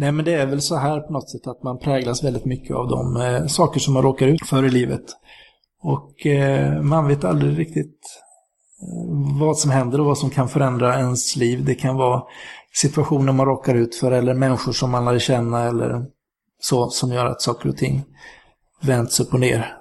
Nej men det är väl så här på något sätt att man präglas väldigt mycket av de eh, saker som man råkar ut för i livet. Och eh, man vet aldrig riktigt eh, vad som händer och vad som kan förändra ens liv. Det kan vara situationer man råkar ut för eller människor som man lär känna eller så som gör att saker och ting vänds upp och ner.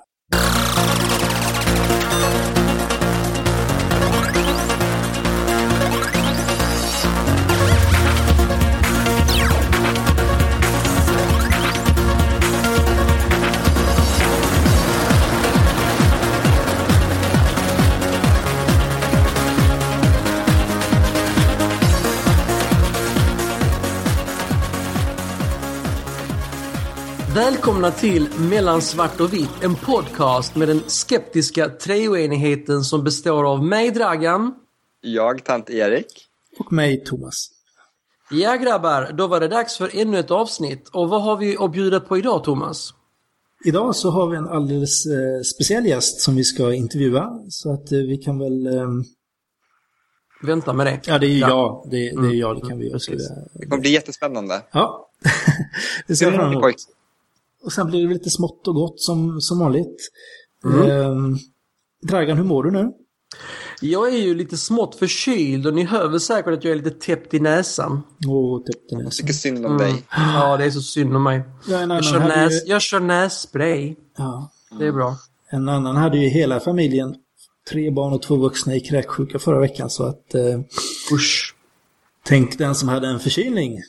Välkomna till Mellan svart och vitt, en podcast med den skeptiska treoenigheten som består av mig, Dragan. Jag, tant Erik. Och mig, Thomas. Ja, grabbar, då var det dags för ännu ett avsnitt. Och vad har vi att bjuda på idag, Thomas? Idag så har vi en alldeles eh, speciell gäst som vi ska intervjua. Så att eh, vi kan väl... Eh, Vänta med det. Ja, det är ju ja. jag. Det, det är jag, det kan vi också. Det kommer bli jättespännande. Ja. det ser vi fram emot. Och sen blir det lite smått och gott som, som vanligt. Mm. Eh, Dragan, hur mår du nu? Jag är ju lite smått förkyld och ni hör väl säkert att jag är lite täppt i näsan. Åh, täppt i näsan. Jag tycker synd om mm. dig. Ja, det är så synd om mig. Ja, jag, kör näs, ju... jag kör nässpray. Ja. Det är bra. En annan hade ju hela familjen, tre barn och två vuxna, i kräksjuka förra veckan. Så att... Eh, Usch. Tänk den som hade en förkylning.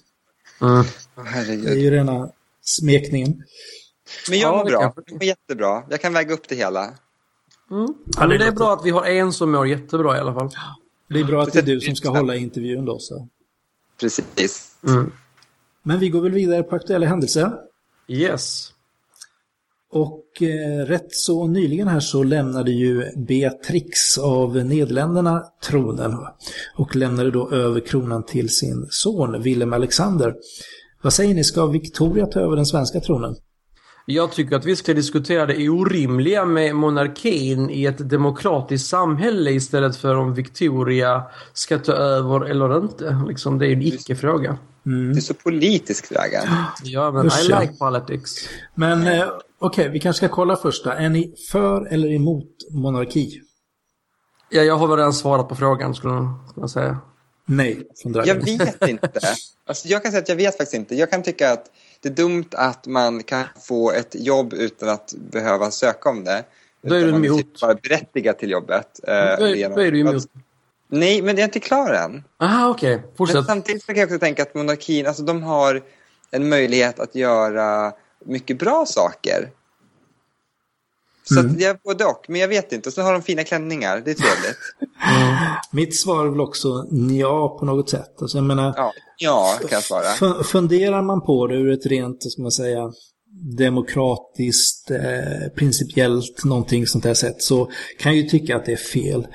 Mm. Det är ju rena smekningen. Men jag mår bra. Jag mår jättebra. Jag kan väga upp det hela. Mm. Ja, det är bra att vi har en som mår jättebra i alla fall. Det är bra att det är du som ska hålla intervjun då. Så. Precis. Mm. Men vi går väl vidare på aktuella händelser. Yes. Och eh, rätt så nyligen här så lämnade ju Beatrix av Nederländerna tronen och lämnade då över kronan till sin son Willem Alexander. Vad säger ni, ska Victoria ta över den svenska tronen? Jag tycker att vi ska diskutera det orimliga med monarkin i ett demokratiskt samhälle istället för om Victoria ska ta över eller inte. Liksom, det är en icke-fråga. Mm. Du är så politisk, Dragan. Ja, men Usch, I like politics. Men eh, okej, okay, vi kanske ska kolla först då. Är ni för eller emot monarki? Ja, jag har väl redan svarat på frågan, skulle man säga. Nej, från Dragan. Jag vet inte. Alltså, jag kan säga att jag vet faktiskt inte. Jag kan tycka att det är dumt att man kan få ett jobb utan att behöva söka om det. Då är du emot. Man typ berättigad till jobbet. Eh, då är, då är du emot. Nej, men jag är inte klar än. Aha, okej. Okay. Fortsätt. Men samtidigt kan jag också tänka att monarkin, alltså de har en möjlighet att göra mycket bra saker. Så mm. jag både och, men jag vet inte. Och så har de fina klänningar, det är trevligt. Mm. Mitt svar är väl också ja på något sätt. Alltså, jag menar, ja, ja kan jag svara. Funderar man på det ur ett rent, ska man säga, demokratiskt, eh, principiellt, någonting sånt där sätt, så kan jag ju tycka att det är fel.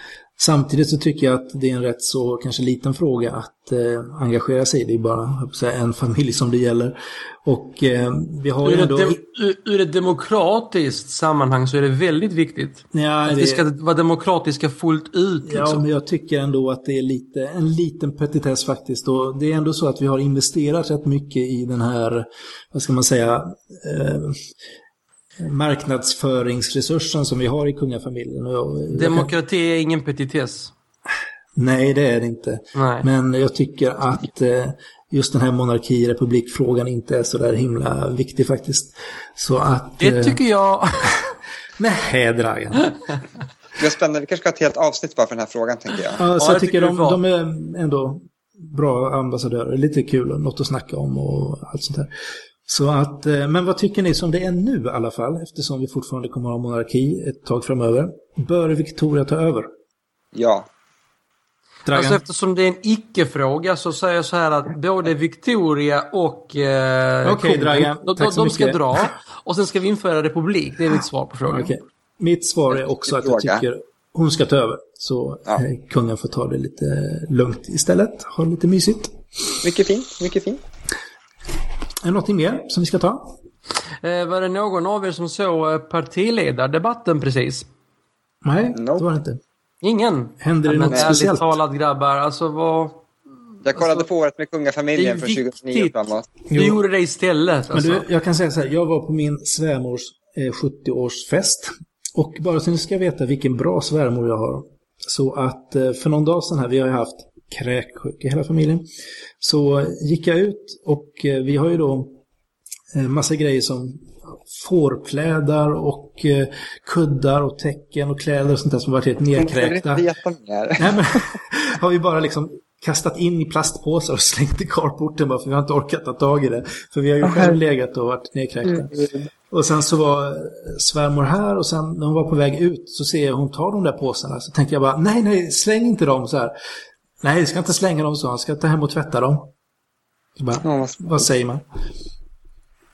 Samtidigt så tycker jag att det är en rätt så kanske liten fråga att eh, engagera sig i. Det är bara säga, en familj som det gäller. Och eh, vi har ur, ändå... ett ur, ur ett demokratiskt sammanhang så är det väldigt viktigt. Ja, att det... vi ska vara demokratiska fullt ut. Liksom. Ja, men jag tycker ändå att det är lite, en liten petitess faktiskt. Och det är ändå så att vi har investerat rätt mycket i den här, vad ska man säga, eh, marknadsföringsresursen som vi har i kungafamiljen. Demokrati är ingen petitess. Nej, det är det inte. Nej. Men jag tycker att eh, just den här monarki-republikfrågan inte är så där himla viktig faktiskt. Så att... Det eh, tycker jag. Nej, Dragan. Det är spännande. Vi kanske ska ha ett helt avsnitt bara för den här frågan, tänker jag. Ja, så ja, jag tycker de, de är ändå bra ambassadörer. Lite kul, något att snacka om och allt sånt där. Så att, eh, men vad tycker ni som det är nu i alla fall, eftersom vi fortfarande kommer att ha monarki ett tag framöver? Bör Victoria ta över? Ja. Dragan? Alltså eftersom det är en icke-fråga så säger jag så här att både Victoria och eh, okay, Dragan. de, de, de ska dra och sen ska vi införa republik. Det är mitt svar på frågan. Okay. Mitt svar är också att jag tycker hon ska ta över. Så ja. eh, kungen får ta det lite lugnt istället. Ha lite mysigt. Mycket fint, mycket fint. Är det någonting mer som vi ska ta? Eh, var det någon av er som såg eh, partiledardebatten precis? Nej, nope. det var det inte. Ingen? Händer det ja, något speciellt? talat grabbar, alltså vad... Jag kollade Alltså, på året med kungafamiljen från 2009 och viktigt. framåt. Du Jo. gjorde det istället. Men Alltså. du, jag kan säga så här, jag var på min svärmors eh, 70-årsfest. Och bara så ni ska veta vilken bra svärmor jag har. Så att eh, för någon dag sedan här, vi har ju haft kräksjuka i hela familjen. Så gick jag ut och eh, vi har ju då eh, massa grejer som fårplädar och eh, kuddar och täcken och kläder och sånt där som varit helt nedkräkta. Nej, men, har vi bara liksom kastat in i plastpåsar och slängt i carporten bara för vi har inte orkat ta tag i det. För vi har ju själv legat och varit nedkräkta. Och sen så var svärmor här och sen när hon var på väg ut så ser jag hon tar de där påsarna. Så tänkte jag bara, nej, nej, släng inte dem så här. Nej, jag ska inte slänga dem så, jag ska ta hem och tvätta dem. Bara, Ja, vad- vad säger man?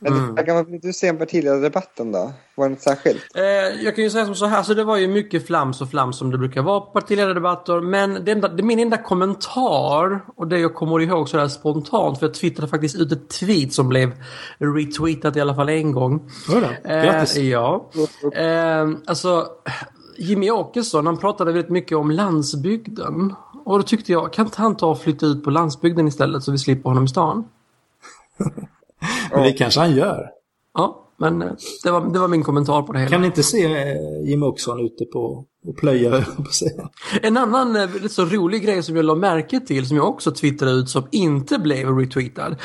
Mm. Blev du se en partiledardebatten då? Var det något särskilt? Eh, jag kan ju säga som så här, så det var ju mycket flams och flams som det brukar vara på partiledardebatter. Men det enda, det, min enda kommentar, och det jag kommer ihåg sådär spontant, för jag twittrade faktiskt ut ett tweet som blev retweetat i alla fall en gång. Då, grattis. Eh, ja. Eh, alltså, Jimmy Åkesson, han pratade väldigt mycket om landsbygden. Och då tyckte jag, kan inte han ta och flytta ut på landsbygden istället så vi slipper honom i stan? Men det kanske han gör. Ja, men eh, det var, det var min kommentar på det hela. Kan ni inte se eh, Jim Oxon ute på och plöja, på säga. En annan eh, lite så rolig grej som jag la märke till som jag också twittrade ut som inte blev retweetad.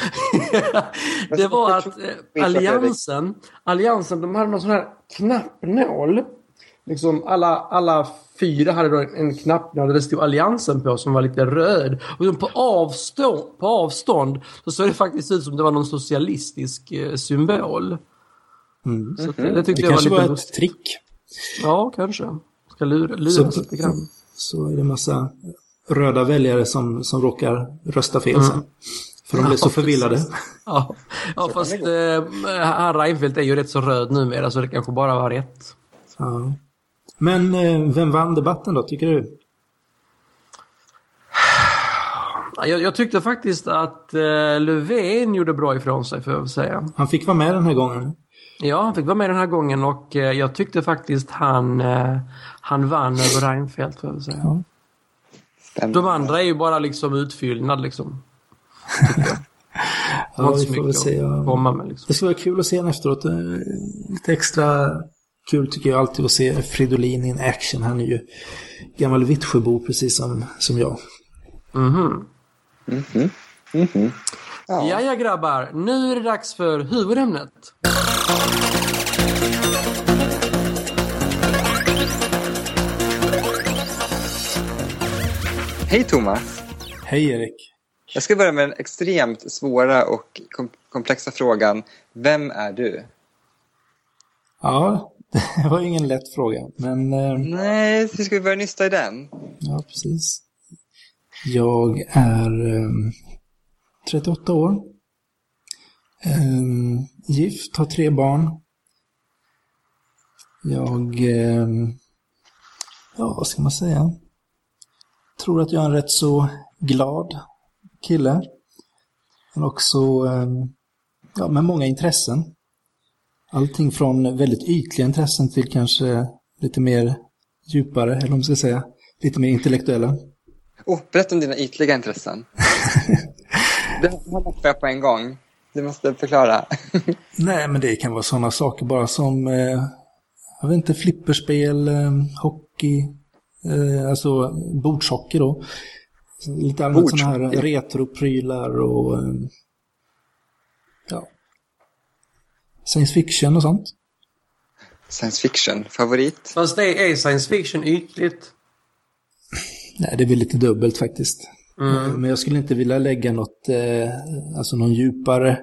det var att Alliansen, Alliansen de hade någon sån här knappnål. Liksom alla, alla fyra hade då en knappnål där det stod Alliansen på som var lite röd. Och på avstånd, på avstånd så såg det faktiskt ut som det var någon socialistisk eh, symbol. Mm. Så det, det tyckte Det jag var kanske lite var ett trick. Ja, kanske. Ska lura, lura Så- lite grann. Så är det massa röda väljare som, som råkar rösta fel sen. För de blir så förvillade. precis. Ja, ja fast eh, Reinfeldt är ju rätt så röd numera så det kanske bara var rätt. Ja. Men eh, vem vann debatten då, tycker du? Ja, Jag, jag tyckte faktiskt att eh, Löfven gjorde bra ifrån sig får jag säga. Han fick vara med den här gången. Ja, han fick vara med den här gången och eh, jag tyckte faktiskt han, eh, han vann över Reinfeldt får jag säga. Ja. De andra är ju bara liksom utfyllnad liksom. Ja, vi får väl se. ja. med liksom. Det ska vara kul att se den efteråt. Lite extra kul tycker jag alltid att se Fridolin in action. Han är ju gammal Vittsjöbo precis som, som jag. Mhm. Mhm. Mhm. Ja. Ja, grabbar, nu är det dags för huvudämnet. Hej Thomas! Hej Erik! Jag ska börja med den extremt svåra och kom komplexa frågan. Vem är du? Ja, det var ingen lätt fråga. Men eh, Nej, hur ska vi börja nysta i den? ja, precis. Jag är eh, 38 år. Eh, gift, har tre barn. Jag, eh, ja vad ska man säga? Tror att jag är en rätt så glad kille. Men också ja, med många intressen. Allting från väldigt ytliga intressen till kanske lite mer djupare, eller vad man ska säga, lite mer intellektuella. Oh, berätta om dina ytliga intressen. det hoppar jag på en gång. Du måste förklara. Nej, men det kan vara sådana saker bara som, eh, jag vet inte, flipperspel, eh, hockey, eh, alltså bordshockey då. Lite allmänt sådana här retroprylar och eh, ja, science fiction och sånt. Science fiction, favorit? Fast det är science fiction ytligt. Nej, det blir lite dubbelt faktiskt. Mm. Men jag skulle inte vilja lägga något, eh, alltså någon djupare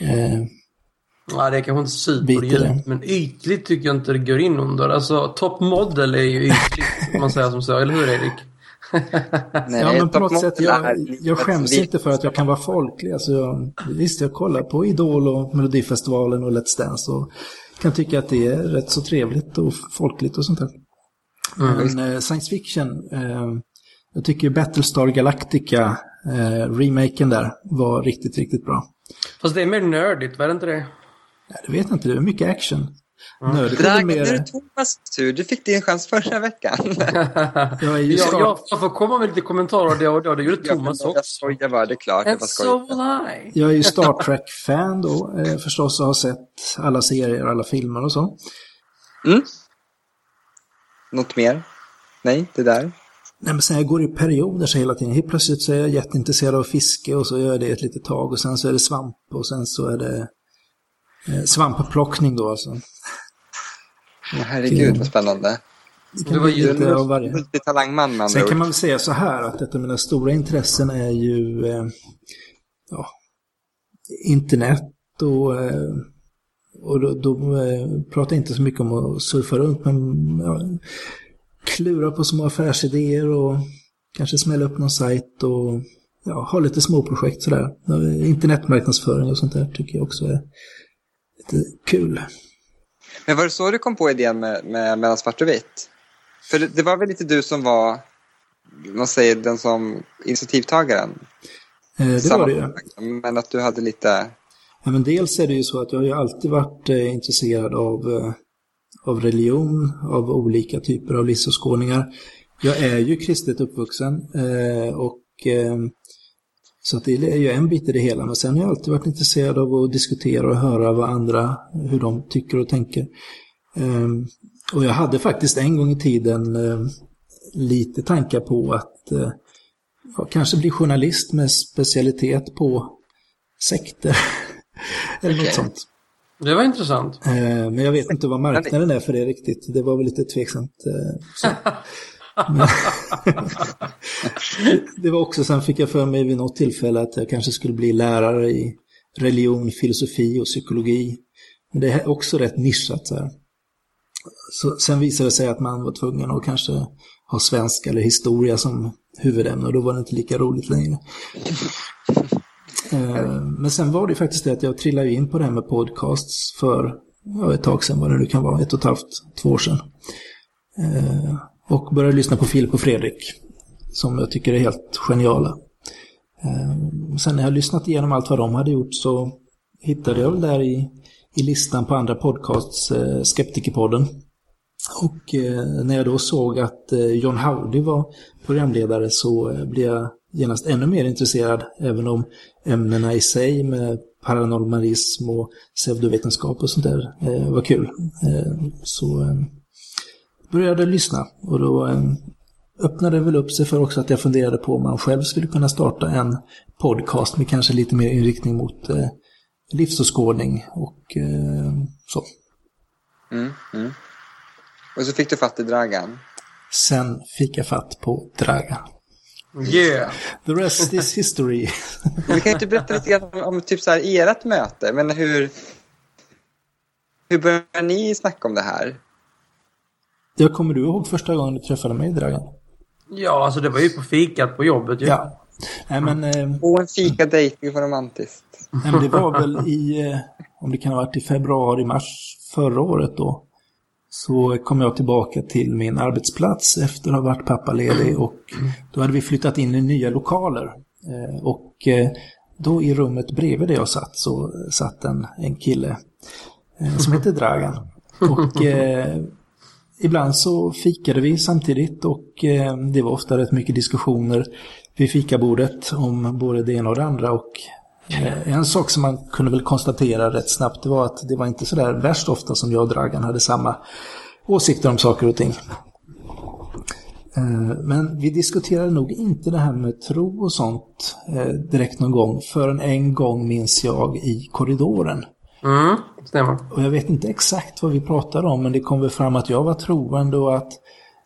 eh, Ja, det är kanske inte superdjupt, men ytligt tycker jag inte det går in under. Alltså, top model är ju ytligt, om man säger som så. Eller hur, Erik? Nej, Ja, men på något sätt, jag, är jag skäms inte för att jag kan vara folklig. Alltså jag, visst, jag kollar på Idol och Melodifestivalen och Let's Dance och kan tycka att det är rätt så trevligt och folkligt och sånt där. Men eh, science fiction, eh, jag tycker Battlestar Galactica, eh, remaken där, var riktigt, riktigt bra. Fast det är mer nördigt, var det inte det? Nej, det vet jag inte, det är mycket action. Är väl Dragan, nu är det Thomas tur. Du fick din chans förra veckan. Jag jag, jag, jag får komma med lite kommentarer då och då. Det gjorde Thomas Jag också. skojar bara, det är klart. Jag And so skojar. will I. Jag är ju Star Trek-fan då, eh, förstås, och har sett alla serier, alla filmer och så. Mm. Något mer? Nej, det där. Nej, men sen jag går i perioder så hela tiden. Helt plötsligt så är jag jätteintresserad av fiske och så gör jag det ett litet tag och sen så är det svamp och sen så är det svampplockning då alltså. Åh, herregud, vad spännande. Det kan Det var ju lite av varje. Multitalangman med Sen kan man väl säga så här att ett av mina stora intressen är ju eh, ja, internet och, eh, och då, då eh, pratar jag inte så mycket om att surfa runt men ja, klura på små affärsidéer och kanske smälla upp någon sajt och ja, ha lite småprojekt sådär. Internetmarknadsföring och sånt där tycker jag också är lite kul. Men var det så du kom på idén med, med mellan svart och vitt? För det, det var väl lite du som var, man säger den som initiativtagaren? Eh, det var det ju. Men att du hade lite, Ja, men dels är det ju så att jag har ju alltid varit eh, intresserad av, eh, av religion, av olika typer av livsåskådningar. Jag är ju kristet uppvuxen eh, och eh, så att det är ju en bit i det hela. Men sen har jag alltid varit intresserad av att diskutera och höra vad andra, hur de tycker och tänker. Eh, och jag hade faktiskt en gång i tiden eh, lite tankar på att eh, ja, kanske bli journalist med specialitet på sekter. Eller något Okej. sånt. Det var intressant. Eh, Men jag vet inte vad marknaden är för det riktigt. Det var väl lite tveksamt. Så. Men, det var också, sen fick jag för mig vid något tillfälle att jag kanske skulle bli lärare i religion, filosofi och psykologi. Men det är också rätt nischat. Så här. Så, sen visade det sig att man var tvungen att kanske ha svenska eller historia som huvudämne och då var det inte lika roligt längre. Eh, men sen var det faktiskt det att jag trillade in på det här med podcasts för ja, ett tag sedan, vad det nu kan vara, ett och ett halvt, två år sedan. Eh, och började lyssna på Filip och Fredrik, som jag tycker är helt geniala. Ehm, sen när jag lyssnat igenom allt vad de hade gjort så hittade jag väl där i, i listan på andra podcasts eh, Skeptikerpodden. Och eh, när jag då såg att eh, John Howdy var programledare så blev jag genast ännu mer intresserad, även om ämnena i sig med paranormalism och pseudovetenskap och sånt där var kul. Ehm, så ehm, började jag lyssna och då öppnade det väl upp sig för också att jag funderade på om man själv skulle kunna starta en podcast med kanske lite mer inriktning mot eh, livsåskådning och eh, så. mm, mm. Och så fick du fatt i Dragan. Sen fick jag fatt på Dragan. Yeah. The rest is history. Vi kan ju inte berätta lite grann om, om typ så här, ert möte, men hur, hur började ni snacka om det här? Jag kommer du ihåg första gången du träffade mig, Dragan? Ja, alltså det var ju på fikat på jobbet ju. Ja. Nej, men, eh, Och en fika dejting var romantiskt. nej, men det var väl i, eh, om det kan ha varit i februari, mars förra året då. Så kom jag tillbaka till min arbetsplats efter att ha varit pappaledig och då hade vi flyttat in i nya lokaler. Eh, Och eh, då i rummet bredvid där jag satt så satt en, en kille eh, som heter Dragan. Och eh, ibland så fikade vi samtidigt och eh, det var ofta rätt mycket diskussioner vid fikabordet om både det ena och det andra. Och eh, en sak som man kunde väl konstatera rätt snabbt var att det var inte sådär värst ofta som jag och Dragan hade samma åsikter om saker och ting. Eh, men vi diskuterade nog inte det här med tro och sånt eh, direkt någon gång förrän en gång minns jag i korridoren. Mm, stämmer. Och jag vet inte exakt vad vi pratade om, men det kom väl fram att jag var troende och att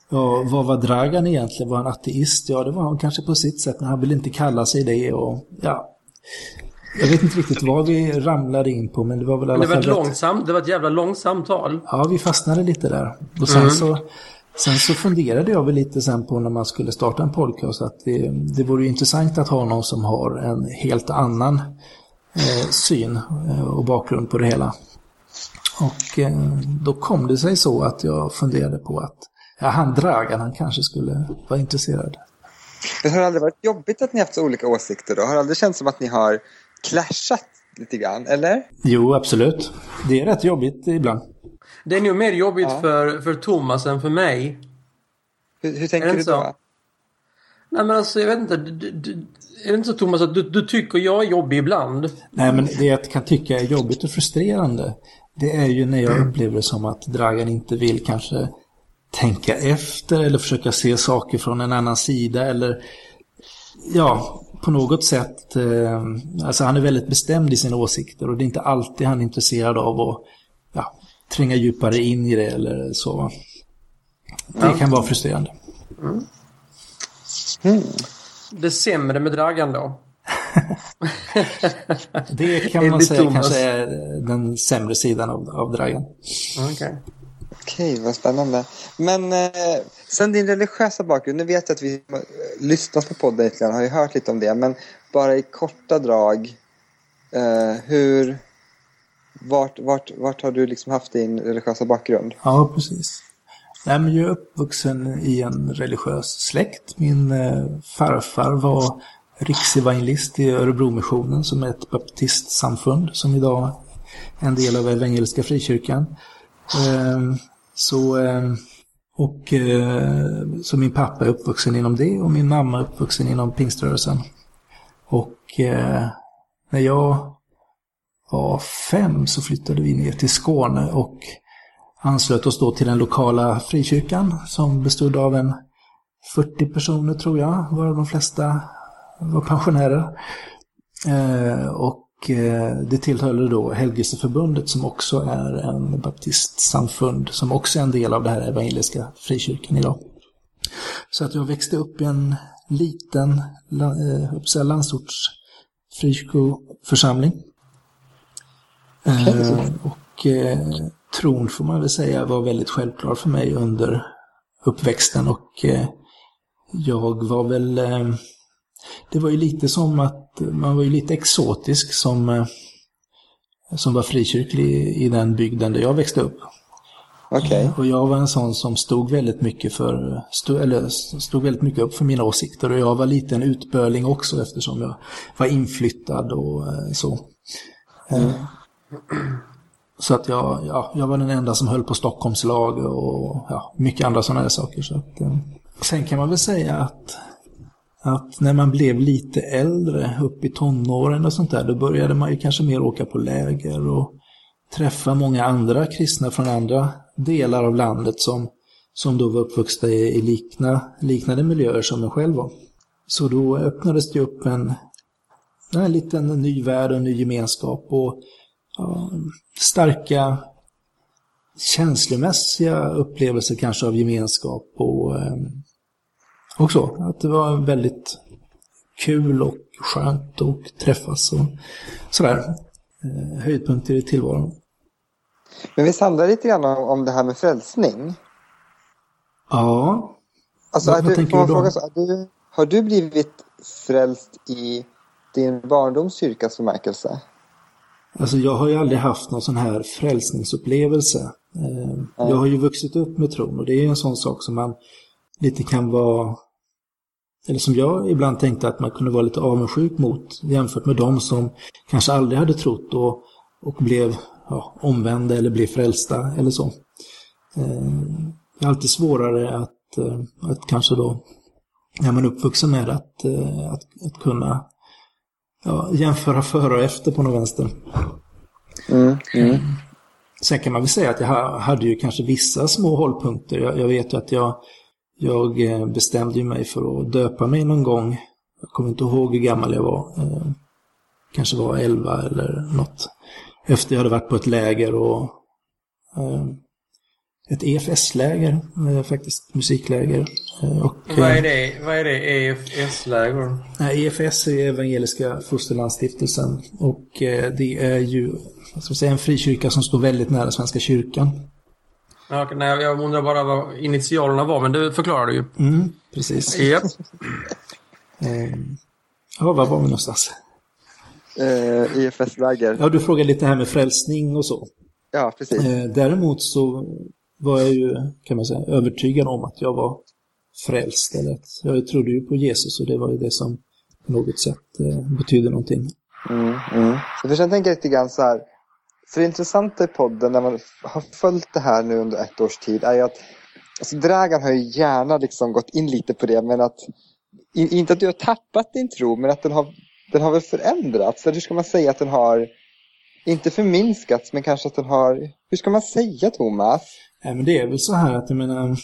ja, vad var Dragan egentligen? Var han ateist? Ja, det var han kanske på sitt sätt, men han ville inte kalla sig det och ja. Jag vet inte riktigt vad vi ramlade in på, men det var väl i alla Det var, fall ett långsamt, det var ett jävla långt samtal. Ja, vi fastnade lite där. Och sen, så, sen så funderade jag väl lite sen på när man skulle starta en podcast att det, det vore intressant att ha någon som har en helt annan eh, syn eh, och bakgrund på det hela. Och eh, då kom det sig så att jag funderade på att ja, han Dragan, han kanske skulle vara intresserad. Det har aldrig varit jobbigt att ni haft så olika åsikter då? Har det aldrig känts som att ni har clashat lite grann, eller? Jo, absolut. Det är rätt jobbigt ibland. Det är nog mer jobbigt Ja. för, för Thomas än för mig. Hur, hur tänker du så? då? Nej men alltså jag vet inte. Du, du, är det inte så Thomas att du, du tycker jag är jobbig ibland? Nej, men det jag kan tycka är jobbigt och frustrerande, det är ju när jag upplever det som att Dragan inte vill kanske tänka efter eller försöka se saker från en annan sida eller ja, på något sätt. Eh, alltså han är väldigt bestämd i sina åsikter och det är inte alltid han är intresserad av att ja, tränga djupare in i det eller så. Det kan vara frustrerande. Det sämre med Dragan då? Det kan man säga Thomas. kanske är den sämre sidan av, av Dragan. Okej. Okej, vad spännande. Men eh, sen din religiösa bakgrund, nu vet jag att vi som har lyssnat på podden lite har ju hört lite om det, men bara i korta drag, eh, hur, vart, vart, vart har du liksom haft din religiösa bakgrund? Ja, precis. Nej, men jag är uppvuxen i en religiös släkt. Min eh, farfar var riksevangelist i Örebromissionen som är ett baptistsamfund som idag är en del av Evangeliska Frikyrkan. Ehm, ehm, eh, så, eh, och, så min pappa är uppvuxen inom det och min mamma är uppvuxen inom pingströrelsen. Och eh, när jag var fem så flyttade vi ner till Skåne och anslöt oss då till den lokala frikyrkan som bestod av en 40 personer tror jag, varav de flesta var pensionärer. Eh, och eh, det tillhörde då Helgelseförbundet som också är en baptistsamfund som också är en del av det här evangeliska frikyrkan idag. Så att jag växte upp i en liten eh, Uppsala landsorts frikyrkoförsamling. Eh, och eh, tron får man väl säga var väldigt självklar för mig under uppväxten och eh, jag var väl eh, det var ju lite som att man var ju lite exotisk som eh, som var frikyrklig i den bygden där jag växte upp. Okej. Och jag var en sån som stod väldigt mycket för, stod, eller stod väldigt mycket upp för mina åsikter och jag var lite en utböling också eftersom jag var inflyttad och så. Eh, så att jag, ja, jag var den enda som höll på Stockholmslag och ja, mycket andra sådana här saker. Så att, eh. Sen kan man väl säga att, att när man blev lite äldre, upp i tonåren och sånt där, då började man ju kanske mer åka på läger och träffa många andra kristna från andra delar av landet som, som då var uppvuxna i, i likna, liknande miljöer som en själv var. Så då öppnades det upp en, en liten ny värld och en ny gemenskap och ja, starka känslomässiga upplevelser kanske av gemenskap och, eh, och så. Att det var väldigt kul och skönt att träffas och sådär. Eh, höjdpunkter i tillvaron. Men vi handlar lite grann om, det här med frälsning. Ja, Alltså, Vad- vad du, tänker du då? så, du, har du blivit frälst i din barndoms kyrkas alltså jag har ju aldrig haft någon sån här frälsningsupplevelse. Eh, jag har ju vuxit upp med tron och det är en sån sak som man lite kan vara eller som jag ibland tänkte att man kunde vara lite avundsjuk mot jämfört med de som kanske aldrig hade trott och, och blev ja, omvända eller blev frälsta eller så. Eh, det är alltid svårare att, eh, att kanske då, när man är uppvuxen med att, att, att kunna ja, jämföra före och efter på något vänster. Mm, mm. Sen kan man väl säga att jag ha- hade ju kanske vissa små hållpunkter. Jag, jag vet ju att jag, jag eh, bestämde mig för att döpa mig någon gång. Jag kommer inte ihåg hur gammal jag var. Eh, kanske var 11 eller något. Efter jag hade varit på ett läger och eh, ett EFS-läger, faktiskt musikläger. Eh, och, Vad är eh, det, vad är det EFS-läger? Nej, EFS är Evangeliska Fosterlandsstiftelsen och eh, det är ju ska säga, en frikyrka som står väldigt nära Svenska kyrkan. Ja, nej, jag undrar bara vad initialerna var, men det förklarar du ju. Mm, precis. Eh, ja, var var vi någonstans? Eh, IFS-läger. Ja, du frågade lite här med frälsning och så. Ja, precis. Eh, däremot så var jag ju, kan man säga, övertygad om att jag var frälst. Jag trodde ju på Jesus och det var ju det som på något sätt eh, betydde någonting. Mm, mm. Sen tänker jag lite grann så här. För det intressanta i podden när man har följt det här nu under ett års tid är ju att alltså Dragan har ju gärna liksom gått in lite på det men att inte att du har tappat din tro men att den har, den har väl förändrats. Eller hur ska man säga att den har inte förminskats men kanske att den har, hur ska man säga Thomas? Nej men det är väl så här att jag menar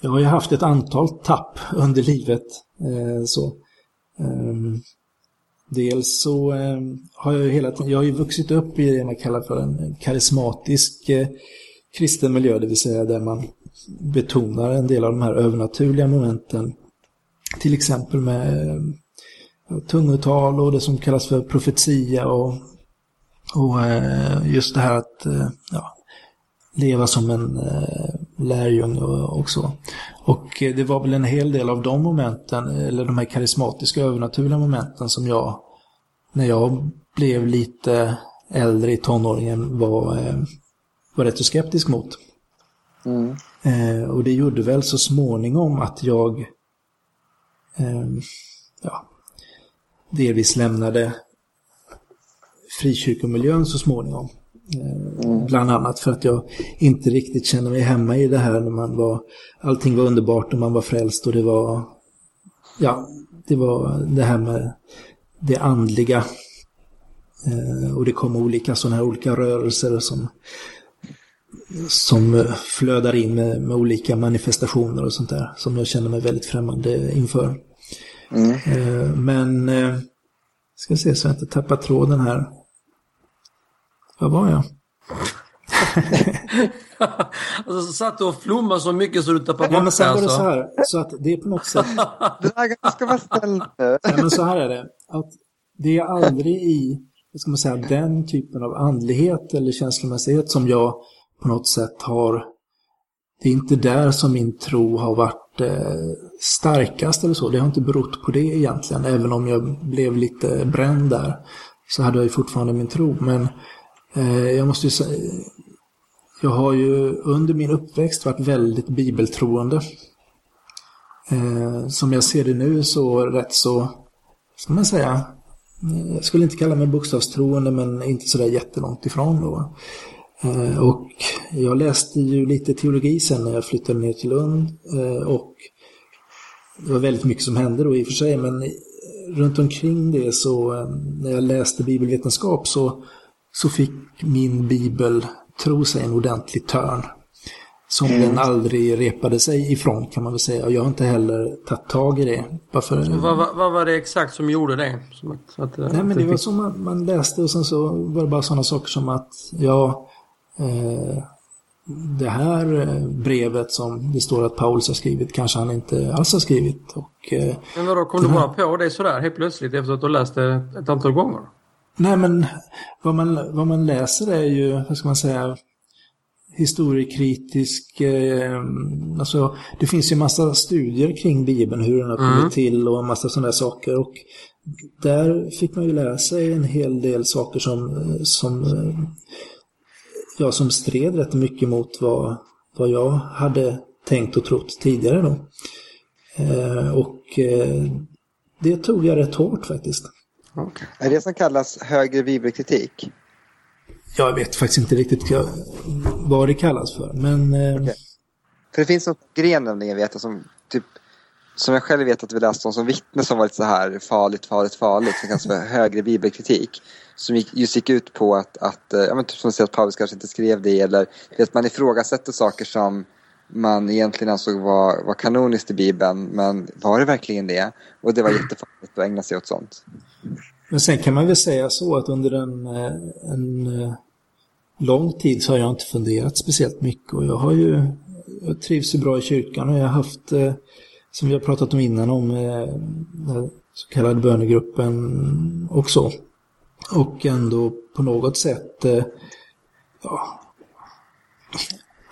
jag har ju haft ett antal tapp under livet. Eh, så. Ehm, dels så eh, har jag ju hela tiden, jag har ju vuxit upp i det man kallar för en karismatisk eh, kristen miljö, det vill säga där man betonar en del av de här övernaturliga momenten. Till exempel med eh, tungotal och det som kallas för profetia och, och eh, just det här att eh, ja, leva som en eh, lärjunge och så. Och det var väl en hel del av de momenten, eller de här karismatiska övernaturliga momenten som jag, när jag blev lite äldre i tonåringen, var, var rätt så skeptisk mot. Mm. Eh, och det gjorde väl så småningom att jag eh, ja, delvis lämnade frikyrkomiljön så småningom. Eh, mm. Bland annat för att jag inte riktigt kände mig hemma i det här när man var, allting var underbart och man var frälst och det var, ja, det var det här med det andliga. Eh, och det kom olika sådana här olika rörelser som som flödar in med, med, olika manifestationer och sånt där som jag känner mig väldigt främmande inför. Mm. Eh, men, eh, ska se så jag inte tappar tråden här. Var var jag? alltså, satt du och flummade så mycket så du tappade bort ja, men sen var det alltså. så här, så att det är på något sätt... Ska vara snäll ja, men så här är det, att det är aldrig i, ska man säga, den typen av andlighet eller känslomässighet som jag på något sätt har... Det är inte där som min tro har varit eh, starkast eller så. Det har inte berott på det egentligen. Även om jag blev lite bränd där så hade jag ju fortfarande min tro. Men Eh, jag måste ju säga... Jag har ju under min uppväxt varit väldigt bibeltroende. Eh, som jag ser det nu så rätt så, ska man säga, eh, jag skulle inte kalla mig bokstavstroende men inte sådär jättelångt ifrån då. Eh, och jag läste ju lite teologi sen när jag flyttade ner till Lund. Eh, och det var väldigt mycket som hände då i och för sig, men runt omkring det så eh, när jag läste bibelvetenskap så, så fick min bibel tro sig en ordentlig törn. Som mm. den aldrig repade sig ifrån kan man väl säga. Och jag har inte heller tagit tag i det. Varför... Vad, vad, vad, var det exakt som gjorde det? Som att, att, Nej men det var som man, man läste och sen så var det bara sådana saker som att ja, Eh, det här eh, brevet som det står att Paulus har skrivit kanske han inte alls har skrivit. Och, eh, men vadå, kom du bara på det sådär helt plötsligt efter att du läst det ett antal gånger? Nej men vad man, vad man läser är ju, vad ska man säga, historiekritisk, eh, alltså det finns ju massa studier kring Bibeln, hur den har kommit mm. till och massa sådana där saker. Och där fick man ju lära sig en hel del saker som, som ja, som stred rätt mycket mot vad, vad jag hade tänkt och trott tidigare då. Eh, och eh, det tog jag rätt hårt faktiskt. Okay. Är det som kallas högre bibelkritik? Jag vet faktiskt inte riktigt vad det kallas för, men... Eh... Okay. För det finns en gren nämligen, vet jag, som typ som jag själv vet att vi läste om som vittne som varit så här farligt, farligt, farligt, som kallas för högre bibelkritik. Som gick, just gick ut på att, att eh, ja, men typ som att Paulus kanske inte skrev det eller att man ifrågasätter saker som man egentligen ansåg var, var kanoniskt i Bibeln, men var det verkligen det? Och det var jättefarligt att ägna sig åt sånt. Men sen kan man väl säga så att under en, eh, en eh, lång tid så har jag inte funderat speciellt mycket och jag har ju jag trivs ju bra i kyrkan och jag har haft eh, som vi har pratat om innan om den så kallade bönegruppen också. Och ändå på något sätt ja,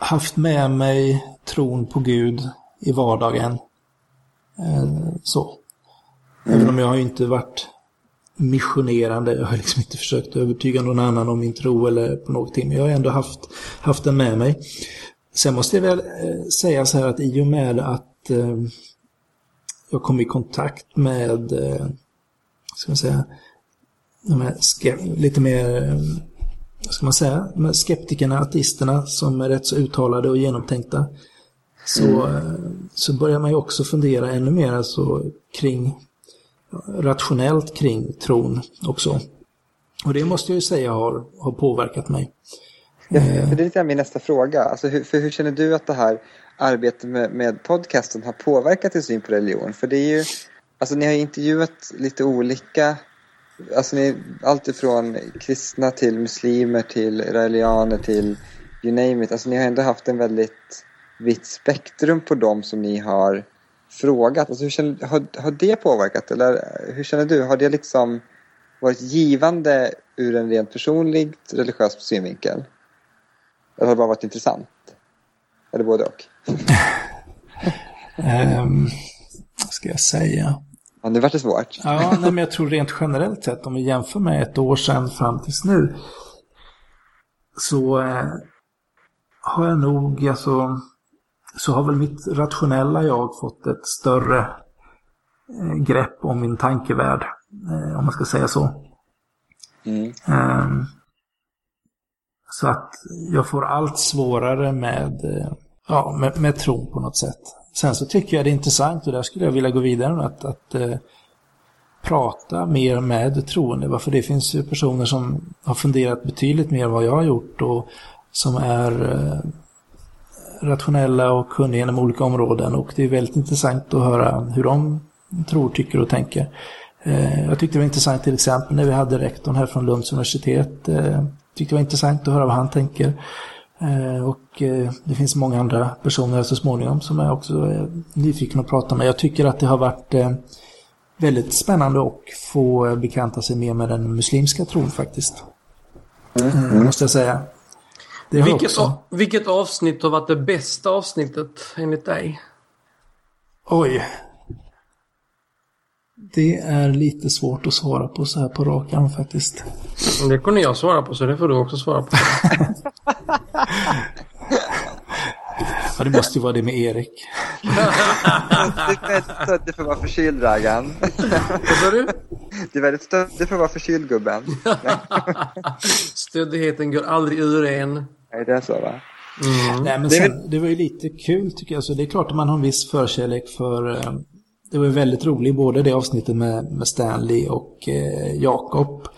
haft med mig tron på Gud i vardagen. Eh, så. Även om jag har inte varit missionerande, jag har liksom inte försökt övertyga någon annan om min tro eller på någonting, men jag har ändå haft, haft den med mig. Sen måste jag väl eh, säga så här att i och med att eh, jag kom i kontakt med, eh, ska man säga, lite mer eh, ska man säga, skeptikerna, ateisterna som är rätt så uttalade och genomtänkta. Så, mm. så börjar man ju också fundera ännu mer alltså kring rationellt kring tron också. Och det måste jag ju säga har, har påverkat mig. Ja, för det är lite min nästa fråga. Alltså, hur, för hur känner du att det här arbetet med, med podcasten har påverkat din syn på religion? För det är ju, alltså ni har intervjuat lite olika, alltså ni, allt ifrån kristna till muslimer till israelianer till you name it. Alltså ni har ändå haft en väldigt vitt spektrum på dem som ni har frågat. Alltså, hur känner, har, har det påverkat eller hur känner du? Har det liksom varit givande ur en rent personligt religiös synvinkel? Eller har det bara varit intressant? Eller både och? um, vad ska jag säga? Ja, det vart det svårt. ja, nej, men jag tror rent generellt sett om vi jämför med ett år sedan fram tills nu så eh, har jag nog alltså så har väl mitt rationella jag fått ett större eh, grepp om min tankevärld, eh, om man ska säga så. Mm. Um, så att jag får allt svårare med, eh, ja, med, med tron på något sätt. Sen så tycker jag det är intressant och där skulle jag vilja gå vidare att, att eh, prata mer med troende. För det finns ju personer som har funderat betydligt mer vad jag har gjort och som är eh, rationella och kunniga inom olika områden och det är väldigt intressant att höra hur de tror, tycker och tänker. Eh, jag tyckte det var intressant till exempel när vi hade rektorn här från Lunds universitet. Eh, tyckte det var intressant att höra vad han tänker. Eh, och det finns många andra personer så småningom som är också nyfikna att prata med. Jag tycker att det har varit väldigt spännande att få bekanta sig mer med den muslimska tron faktiskt. Mm. Måste jag säga. Vilket, vilket avsnitt har varit det bästa avsnittet enligt dig? Oj. Det är lite svårt att svara på så här på rak arm faktiskt. Det kunde jag svara på så det får du också svara på. ja, det måste ju vara det med Erik. du är väldigt stöddig för att vara förkyld. Vad sa du? Du är väldigt stöddig för att vara förkyld, gubben. Stöddigheten går aldrig ur en. Nej, det är så va? Mm. Nej, men sen, det var ju lite kul tycker jag. Så det är klart att man har en viss förkärlek för... Eh, det var ju väldigt roligt, både det avsnittet med, med Stanley och eh, Jakob.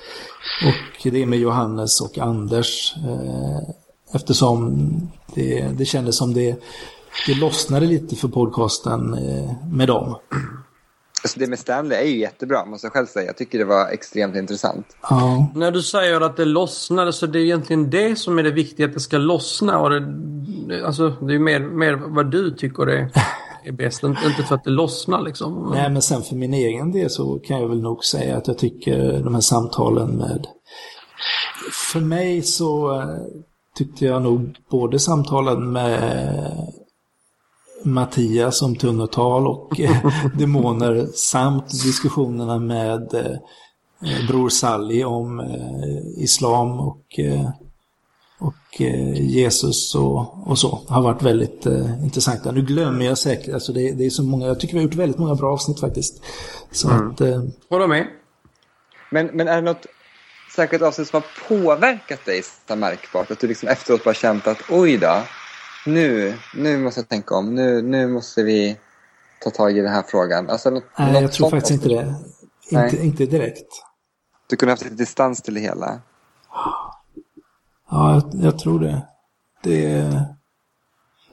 Och det med Johannes och Anders. Eh, eftersom det, det kändes som det, det lossnade lite för podcasten eh, med dem. Alltså det med Stanley är ju jättebra, måste jag själv säga. Jag tycker det var extremt intressant. Ja. När du säger att det lossnade så det är egentligen det som är det viktiga, att det ska lossna. Och det, alltså, det är mer, mer vad du tycker är, är bäst, inte för att det lossnar liksom. Nej, men sen för min egen del så kan jag väl nog säga att jag tycker de här samtalen med... För mig så eh, tyckte jag nog både samtalen med Mattias om tungotal och eh, demoner samt diskussionerna med eh, Bror Sally om eh, islam och, eh, och eh, Jesus och, och, så har varit väldigt eh, intressanta. Nu glömmer jag säkert, alltså det, det, är så många, jag tycker vi har gjort väldigt många bra avsnitt faktiskt. Så mm. att, eh, Håller med. Men, men är det något särskilt avsnitt som har påverkat dig så märkbart? Att du liksom efteråt bara känt att oj då, nu, nu måste jag tänka om. Nu, nu måste vi ta tag i den här frågan. Alltså, något, Nej, något jag tror faktiskt inte det. Inte, inte direkt. Du kunde haft lite distans till det hela? Ja, jag, jag tror det. det.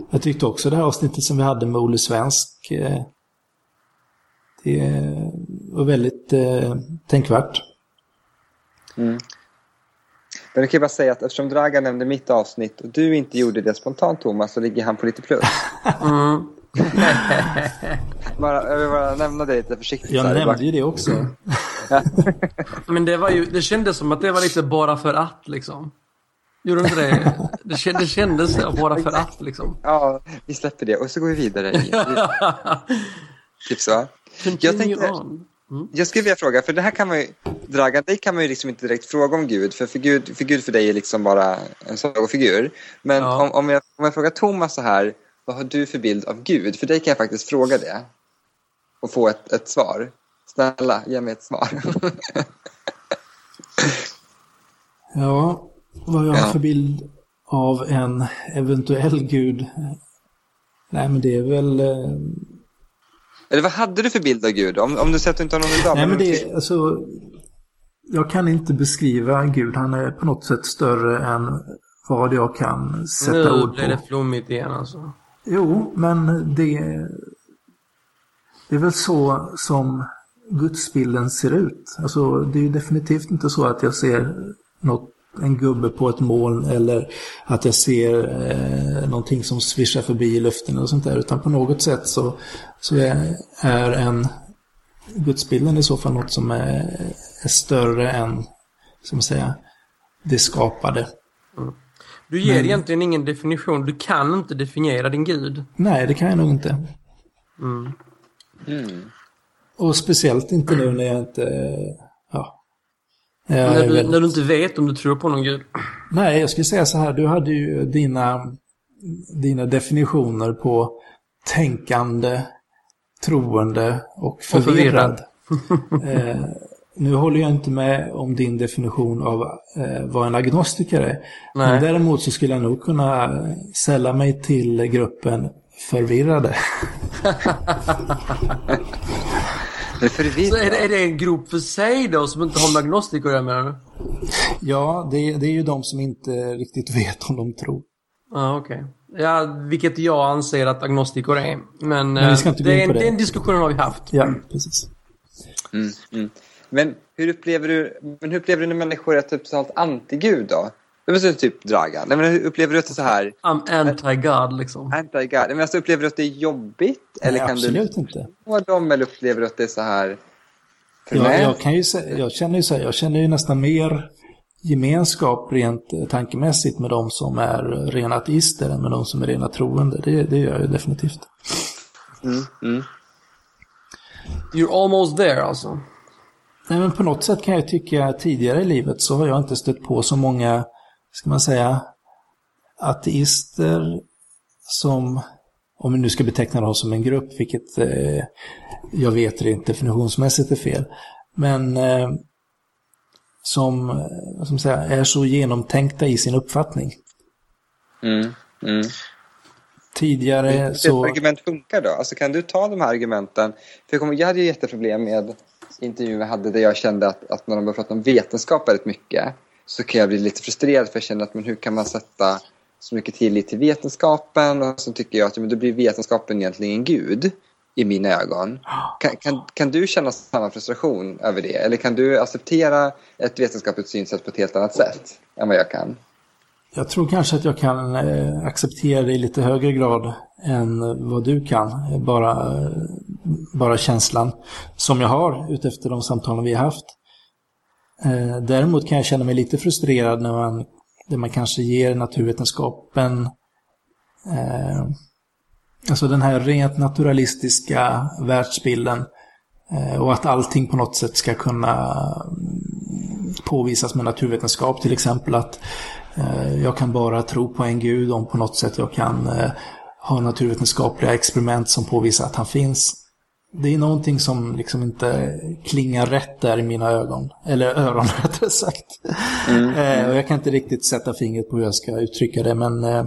Jag tyckte också det här avsnittet som vi hade med Olle Svensk. Eh, det var väldigt eh, tänkvärt. Mm. Men jag kan bara säga att eftersom Dragan nämnde mitt avsnitt och du inte gjorde det spontant Thomas så ligger han på lite plus. Mm. bara, jag vill bara nämna det lite försiktigt. Jag nämnde bara... ju det också. Men det, var ju, det kändes som att det var lite bara för att liksom. Gjorde inte det? Det kändes, det kändes bara för att liksom. Ja, vi släpper det och så går vi vidare. typ så. jag tänkte, on. Mm. Jag skulle vilja fråga, för det här kan man ju, Dragan, dig kan man ju liksom inte direkt fråga om Gud, för, för, Gud, för Gud för dig är liksom bara en sagofigur. Men ja. om, om, jag, om jag frågar Thomas så här, vad har du för bild av Gud? För dig kan jag faktiskt fråga det och få ett, ett svar. Snälla, ge mig ett svar. ja, Vad jag har för bild av en eventuell gud. Nej, men det är väl... eh, Eller vad hade du för bild av Gud? Om, om du säger att du inte har någon idag. Nej, men det är alltså... Jag kan inte beskriva Gud. Han är på något sätt större än vad jag kan sätta Nu ord blir det på. flummigt igen alltså. Jo, men det... Det är väl så som gudsbilden ser ut. Alltså, det är ju definitivt inte så att jag ser något, en gubbe på ett moln eller att jag ser eh, någonting som svischar förbi i luften eller sånt där. Utan på något sätt så, så är, är en gudsbilden i så fall något som är, är större än, som man säger, det skapade. Du ger Men- egentligen ingen definition. Du kan inte definiera din gud. Nej, det kan jag nog inte. Mm. Mm. Och speciellt inte nu när jag inte... Ja. När, du, väldigt- när du inte vet om du tror på någon gud. Nej, jag skulle säga så här. Du hade ju dina, dina definitioner på tänkande, troende och förvirrad. eh, nu håller jag inte med om din definition av eh, vad en agnostiker är. Men Nej. däremot så skulle jag nog kunna sälla mig till gruppen förvirrade. Det är Så är det, är det en grupp för sig då som inte har med agnostiker att göra menar du? Ja, det, det är ju de som inte riktigt vet om de tror. Ja, okej. Ja, vilket jag anser att agnostiker är. Men, Men vi eh, ska inte gå det, in är, på det. den diskussionen har vi haft. Ja, precis. Mm, mm. Men hur upplever du, men hur upplever du när människor är typ totalt anti-gud då? Det var så typ Dragan. Nej, men upplever du att det är så här I'm anti-God liksom. anti-God? Nej, Men alltså, upplever du att det är jobbigt? Eller Nej, kan absolut du inte. dem? Eller upplever du att det är så här Ja, jag, kan ju säga, jag känner ju så här, jag känner ju nästan mer gemenskap rent tankemässigt med de som är rena ateister än med de som är rena troende. Det, det gör jag ju definitivt. Mm, mm. You're almost there alltså. Nej, men på något sätt kan jag tycka tidigare i livet så har jag inte stött på så många, ska man säga, ateister som, om vi nu ska beteckna dem som en grupp, vilket eh, jag vet rent definitionsmässigt är fel, men eh, som, man säga, är så genomtänkta i sin uppfattning. Mm, mm. Tidigare Hur så... argument funkar då? Alltså kan du ta de här argumenten? För jag, hade ju jätteproblem med intervjun jag hade där jag kände att, att när de började prata om vetenskap väldigt mycket så kan jag bli lite frustrerad för jag känner att men hur kan man sätta så mycket tillit till vetenskapen och så tycker jag att men då blir vetenskapen egentligen gud i mina ögon. Kan, kan, kan du känna samma frustration över det? Eller kan du acceptera ett vetenskapligt synsätt på ett helt annat sätt än vad jag kan? Jag tror kanske att jag kan eh, acceptera det i lite högre grad än vad du kan. Bara, bara känslan som jag har utefter de samtalen vi har haft. Eh, däremot kan jag känna mig lite frustrerad när man, när man kanske ger naturvetenskapen eh, alltså den här rent naturalistiska världsbilden eh, och att allting på något sätt ska kunna mm, påvisas med naturvetenskap. Till exempel att eh, jag kan bara tro på en gud om på något sätt jag kan eh, ha naturvetenskapliga experiment som påvisar att han finns. Det är någonting som liksom inte klingar rätt där i mina ögon. Eller öron rättare sagt. Eh, och jag kan inte riktigt sätta fingret på hur jag ska uttrycka det men eh,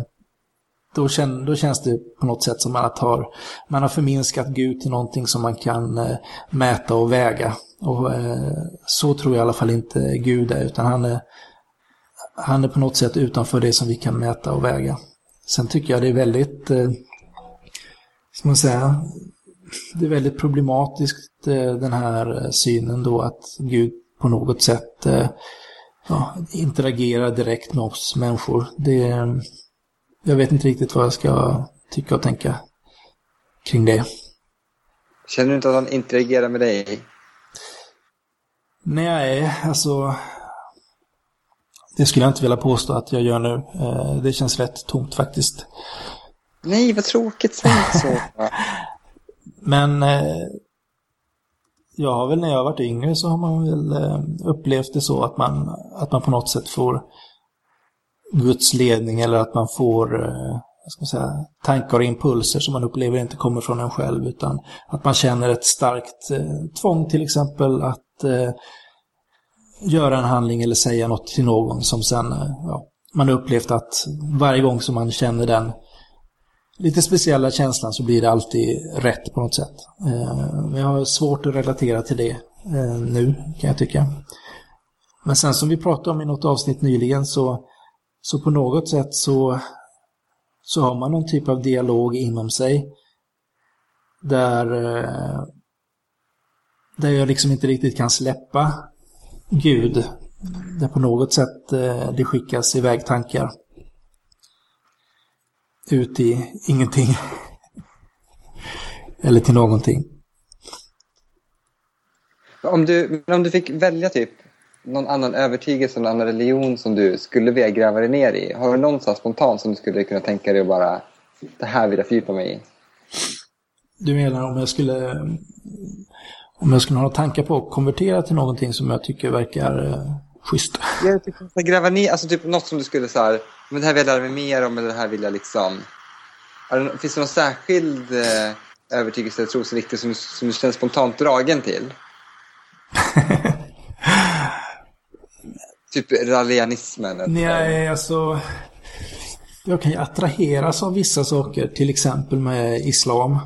då, känn, då känns det på något sätt som att har, man har förminskat Gud till någonting som man kan eh, mäta och väga. Och eh, så tror jag i alla fall inte Gud är, utan han är, han är på något sätt utanför det som vi kan mäta och väga. Sen tycker jag det är väldigt, eh, ska man säga, det är väldigt problematiskt eh, den här eh, synen då att Gud på något sätt eh, ja, interagerar direkt med oss människor. Det, jag vet inte riktigt vad jag ska tycka och tänka kring det. Känner du inte att han interagerar med dig? Nej, alltså... Det skulle jag inte vilja påstå att jag gör nu. Det känns rätt tomt faktiskt. Nej, vad tråkigt. Säg inte så. Men eh, jag har väl när jag har varit yngre så har man väl eh, upplevt det så att man, att man på något sätt får Guds ledning eller att man får eh, vad ska man säga, tankar och impulser som man upplever inte kommer från en själv utan att man känner ett starkt eh, tvång till exempel att eh, göra en handling eller säga något till någon som sen, eh, ja, man upplevt att varje gång som man känner den lite speciella känslan så blir det alltid rätt på något sätt. Men jag har svårt att relatera till det eh, nu kan jag tycka. Men sen som vi pratade om i något avsnitt nyligen så, så på något sätt så, så har man någon typ av dialog inom sig där, eh, där jag liksom inte riktigt kan släppa Gud. Där på något sätt det skickas iväg tankar ut i ingenting. Eller till någonting. Om du, om du fick välja typ någon annan övertygelse, någon annan religion som du skulle vilja gräva dig ner i. Har du någon så spontant som du skulle kunna tänka dig att bara, det här vill jag fördjupa mig i? Du menar om jag skulle, om jag skulle ha tankar på att konvertera till någonting som jag tycker verkar eh, schysst? Jag tycker, gräva ner, alltså typ något som du skulle så här, men det här vill jag lära mig mer om eller det här vill jag liksom... Det, finns det någon särskild eh, övertygelse eller trosriktning som, som du känner spontant dragen till? typ rallianismen? Nej, alltså... Jag kan ju attraheras av vissa saker, till exempel med islam.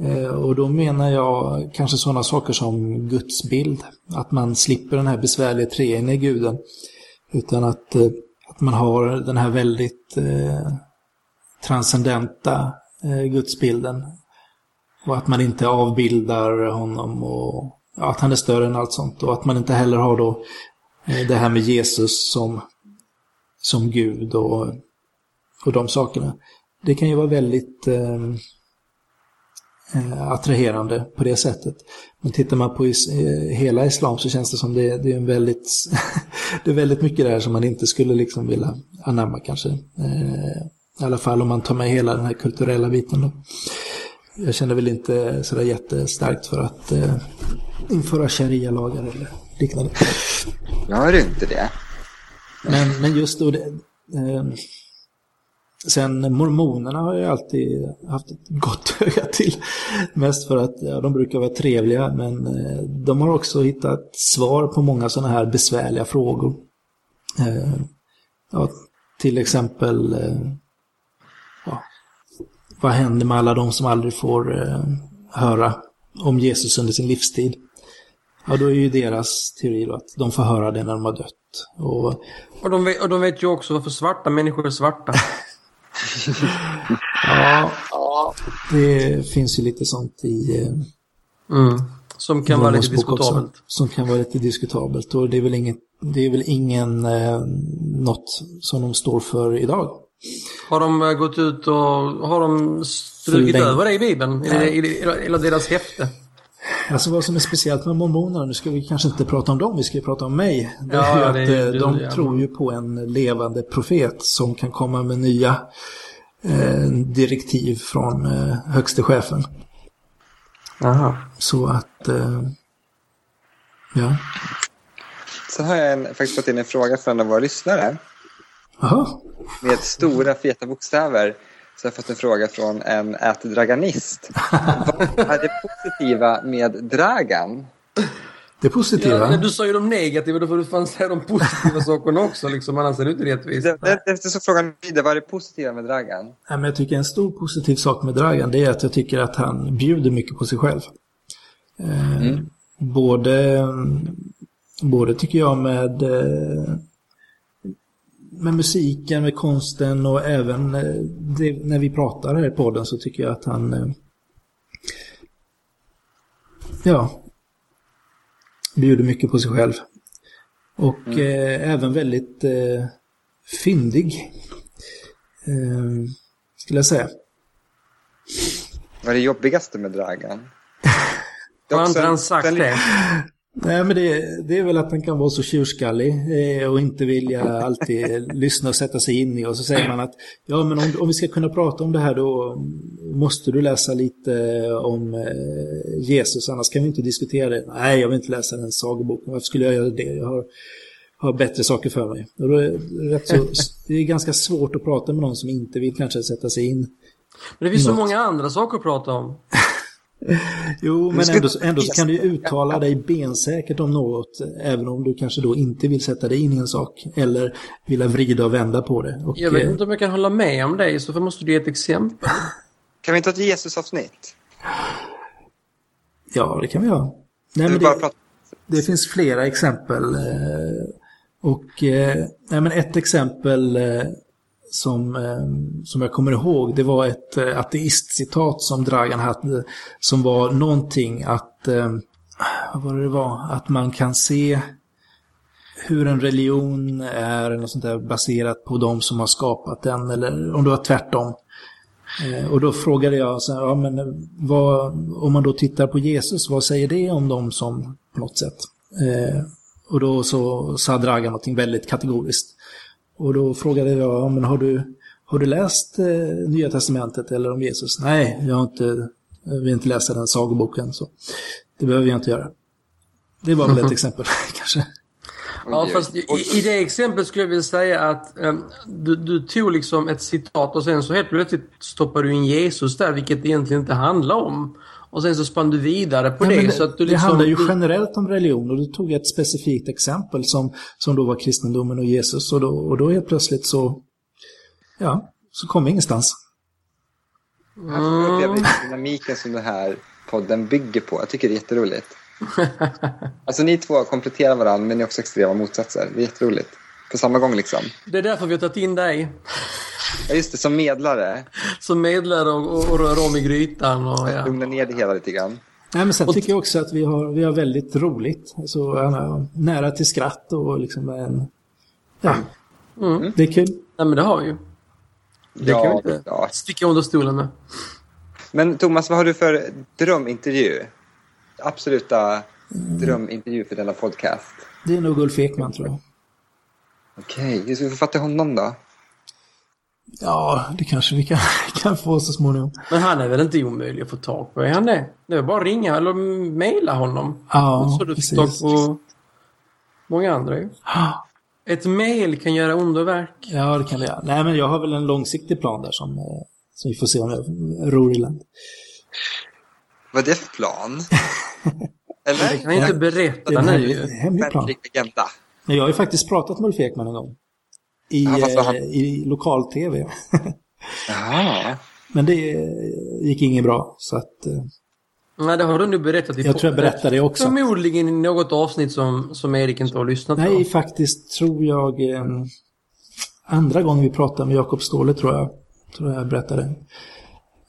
Eh, och då menar jag kanske sådana saker som gudsbild. Att man slipper den här besvärliga treeniga guden. Utan att eh, att man har den här väldigt eh, transcendenta eh, gudsbilden. Och att man inte avbildar honom och ja, att han är större än allt sånt. Och att man inte heller har då eh, det här med Jesus som, som Gud och, och de sakerna. Det kan ju vara väldigt eh, eh attraherande på det sättet. Men tittar man på is eh, hela islam så känns det som det, det är en väldigt det är väldigt mycket där som man inte skulle liksom vilja anamma kanske. Eh, I alla fall om man tar med hela den här kulturella biten. Då. Jag känner väl inte sådär jättestarkt för att eh, införa sharia-lagar eller liknande. Gör du inte det? Men, men just då, det, eh, Sen mormonerna har jag alltid haft ett gott öga till. Mest för att ja, de brukar vara trevliga men eh, de har också hittat svar på många sådana här besvärliga frågor. Eh, ja, till exempel eh, ja, vad händer med alla de som aldrig får höra om Jesus under sin livstid? Ja, då är ju deras teori då att de får höra det när de har dött. Och, och, de, vet, och de vet ju också varför svarta människor är svarta. ja, det finns ju lite sånt i... Eh, mm. Som kan vara lite diskutabelt. Som, som, kan vara lite diskutabelt och det är väl, inget, det är väl ingen eh, något som de står för idag. Har de eh, gått ut och har de strukit över det i Bibeln? Eller deras häfte? Alltså vad som är speciellt med mormonerna, nu ska vi kanske inte prata om dem, vi ska prata om mig. Det är ja, ju att det, de ja. tror ju på en levande profet som kan komma med nya eh, direktiv från eh, högste chefen. Aha. Så att, eh, ja. Så har jag en, faktiskt fått in en fråga från en av våra lyssnare. Aha. Med stora feta bokstäver så jag har fått en fråga från en ätdraganist. Vad är det positiva med Dragan? Det positiva? Ja, du sa ju de negativa, då får du fan säga de positiva sakerna också, liksom, annars är det inte rättvist. Det, så frågan vidare, vad är det positiva med Dragan? Ja, men jag tycker en stor positiv sak med Dragan, det är att jag tycker att han bjuder mycket på sig själv. Eh, mm. både, både tycker jag med eh, med musiken, med konsten och även eh, det, när vi pratar här i podden så tycker jag att han eh, ja bjuder mycket på sig själv. Och mm. eh, även väldigt eh, fyndig. Eh, skulle jag säga. Vad är det jobbigaste med Dragan? Har inte han sagt det? Nej, men det, det, är väl att han kan vara så tjurskallig eh, och inte vilja alltid lyssna och sätta sig in i. Och så säger man att ja, men om, om vi ska kunna prata om det här då måste du läsa lite om eh, Jesus, annars kan vi inte diskutera det. Nej, jag vill inte läsa den sagoboken. Varför skulle jag göra det? Jag har, har bättre saker för mig. Och då är det, så, det är ganska svårt att prata med någon som inte vill kanske sätta sig in. Men det finns så många andra saker att prata om. Jo, men ändå, ändå så kan du uttala dig bensäkert om något, även om du kanske då inte vill sätta dig in i en sak, eller vilja vrida och vända på det. Och, Jag vet eh, inte om jag kan hålla med om det, så måste du ge ett exempel. Kan vi inte ha ett Jesus-avsnitt? Ja, det kan vi göra. Nej, men det, det finns flera exempel. eh, Och eh, nej, men ett exempel som, eh, som jag kommer ihåg, det var ett eh, ateistcitat som Dragan hade, som var någonting att, eh, vad var det det var, att man kan se hur en religion är något sånt där baserat på de som har skapat den, eller om det var tvärtom. Och då frågade jag, så här, ja, men vad, om man då tittar på Jesus, vad säger det om dem som på något sätt? Och då så sa Dragan någonting väldigt kategoriskt. Och då frågade jag, ja, men har du, har du läst eh, Nya Testamentet eller om Jesus? Nej, jag har inte, jag vill inte läsa den sagoboken, så det behöver jag inte göra. Det var väl ett exempel, kanske. Ja, fast i, i det exemplet skulle jag vilja säga att em, du, du tog liksom ett citat och sen så helt plötsligt stoppar du in Jesus där, vilket det egentligen inte handlar om. Och sen så spann du vidare på Ja, det. men så att du det liksom, handlar ju du- generellt om religion och då tog jag ett specifikt exempel som, som då var kristendomen och Jesus och då, och då helt plötsligt så, ja, så kom vi ingenstans. Jag upplever dynamiken som den här podden bygger på. Jag tycker det är jätteroligt. Alltså ni två kompletterar varandra men ni är också extrema motsatser. Det är jätteroligt. På samma gång liksom. Det är därför vi har tagit in dig Ja, just det, som medlare. som medlare och, och, och rör om i grytan. Och, ja. Lugna ner det hela lite grann. Nej, men sen tycker jag också att vi har, vi har väldigt roligt. Alltså, nära till skratt och liksom en... Ja, Mm. det är kul. Nej, men det har vi ju. Det kan vi Ja, inte ja. sticka under stolen med. Men Thomas, vad har du för drömintervju? Absoluta drömintervju för denna podcast. Det är nog Ulf Ekman tror jag. Okej, hur ska vi författa honom då? Ja, det kanske vi kan, kan få så småningom. Men han är väl inte omöjlig att få tag på? Är han det? Det är bara att ringa eller mejla honom. Ja, så du får tag precis. på många andra ju. Ett mejl kan göra underverk. Ja, det kan det göra. Nej, men jag har väl en långsiktig plan där som, eh, som vi får se om jag ror i land. Vad är det för plan? Det Eller? kan jag inte Det är berätta en nu hemlig, plan. Agenda. Men jag har ju faktiskt pratat med Ulf Ekman en gång. I, Ja, han? eh, i lokal-tv. Jaha. Men det eh, gick inget bra. Så att, eh, Nej, det har du nu berättat i jag tror jag berättade det också. Förmodligen i något avsnitt som, som Erik inte har lyssnat Nej, på. faktiskt tror jag andra gången vi pratade med Jakob Ståhle tror jag, tror jag berättade.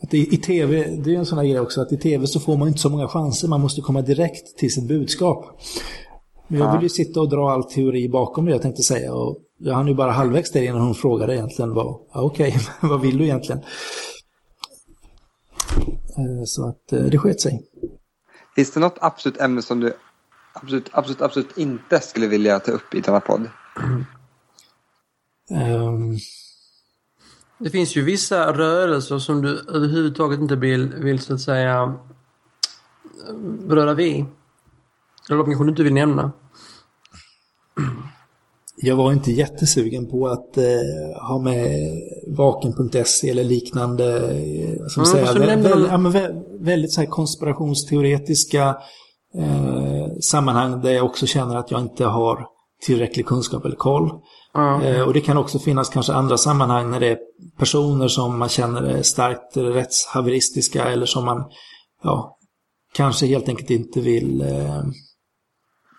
Att i, I tv, det är ju en sån här grej också, att i tv så får man inte så många chanser, man måste komma direkt till sitt budskap. Men jag Ja. vill ju sitta och dra all teori bakom det jag tänkte säga och jag hann ju bara halvvägs där innan hon frågade egentligen vad, ja, okej, vad vill du egentligen? Eh, Så att eh, det sket sig. Finns det något absolut ämne som du absolut, absolut, absolut inte skulle vilja ta upp i denna podd? Ehm, Det finns ju vissa rörelser som du överhuvudtaget inte vill, vill så att säga röra vid. Eller kanske du inte vill nämna. Jag var inte jättesugen på att eh, ha med vaken.se eller liknande eh, som Mm, säger, vä- vä- väl- ja, vä- väldigt så här konspirationsteoretiska eh, sammanhang där jag också känner att jag inte har tillräcklig kunskap eller koll. Eh, och det kan också finnas kanske andra sammanhang när det är personer som man känner är starkt rättshaveristiska eller som man ja, kanske helt enkelt inte vill eh,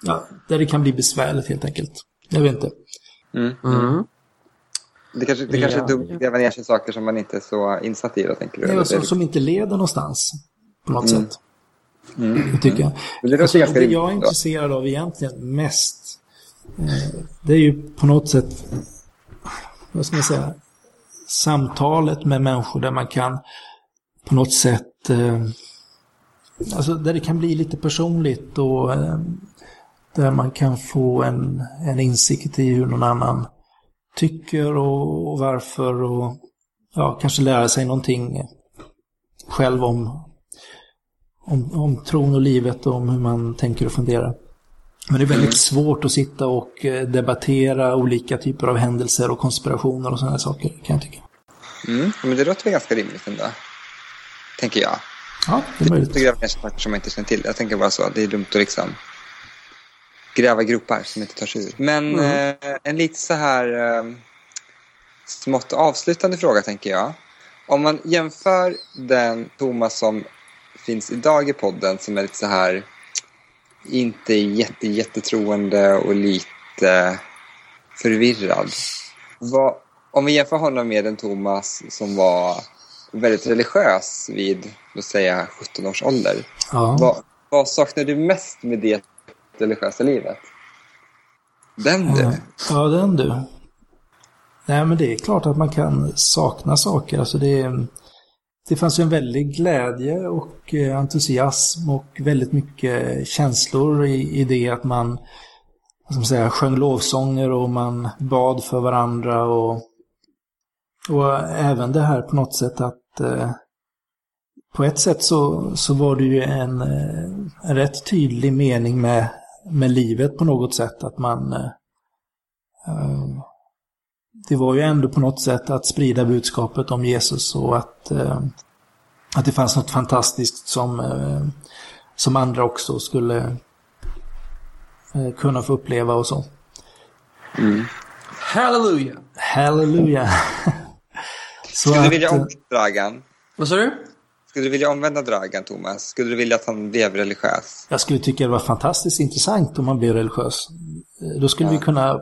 ja, där det kan bli besvärligt helt enkelt. Jag vet inte. Mm. Mm. Det kanske, det kanske Ja. är dumt att gräva ner sig i saker som man inte är så insatt i då, tänker du? Det är Eller som, inte leder någonstans på något Mm. sätt. Mm. Det tycker jag. Men det Alltså, det jag är intresserad av egentligen mest, eh, det är ju på något sätt, vad ska man säga, samtalet med människor där man kan på något sätt, eh, alltså där det kan bli lite personligt och eh, där man kan få en, en insikt i hur någon annan tycker och, och varför och ja, kanske lära sig någonting själv om, om, om tron och livet och om hur man tänker och funderar. Men det är väldigt svårt att sitta och eh, debattera olika typer av händelser och konspirationer och sådana saker kan jag tycka. Mm. Men det låter väl ganska rimligt ändå. Tänker jag. Ja, det är möjligt. Gräva ner saker som man inte känner till. Jag tänker bara så. Det är dumt att liksom gräva gropar som inte tar sig ur. Men Mm. eh, en lite så här eh, smått avslutande fråga tänker jag. Om man jämför den Thomas som finns idag i podden som är lite så här inte jätte, jättetroende och lite förvirrad. Vad, om vi jämför honom med en Thomas som var väldigt religiös vid, låt säga, 17 års ålder. Ja. Vad, vad saknar du mest med det religiösa livet? Den du. Ja, ja, den du. Nej, men det är klart att man kan sakna saker. Alltså det, det fanns ju en väldig glädje och eh, entusiasm och väldigt mycket känslor i, i det att man som säga, sjöng lovsånger och man bad för varandra och, och även det här på något sätt att eh, på ett sätt så, så var det ju en, eh, en rätt tydlig mening med, med livet på något sätt. Att man... eh, eh, det var ju ändå på något sätt att sprida budskapet om Jesus och att, eh, att det fanns något fantastiskt som, eh, som andra också skulle kunna få uppleva och så. Halleluja! Halleluja! Så Skulle du att, vilja eh, omvända Dragan? Vad sa du? Skulle du vilja omvända Dragan, Thomas? Skulle du vilja att han blev religiös? Jag skulle tycka det var fantastiskt intressant om man blev religiös. Eh, Då skulle Ja. vi kunna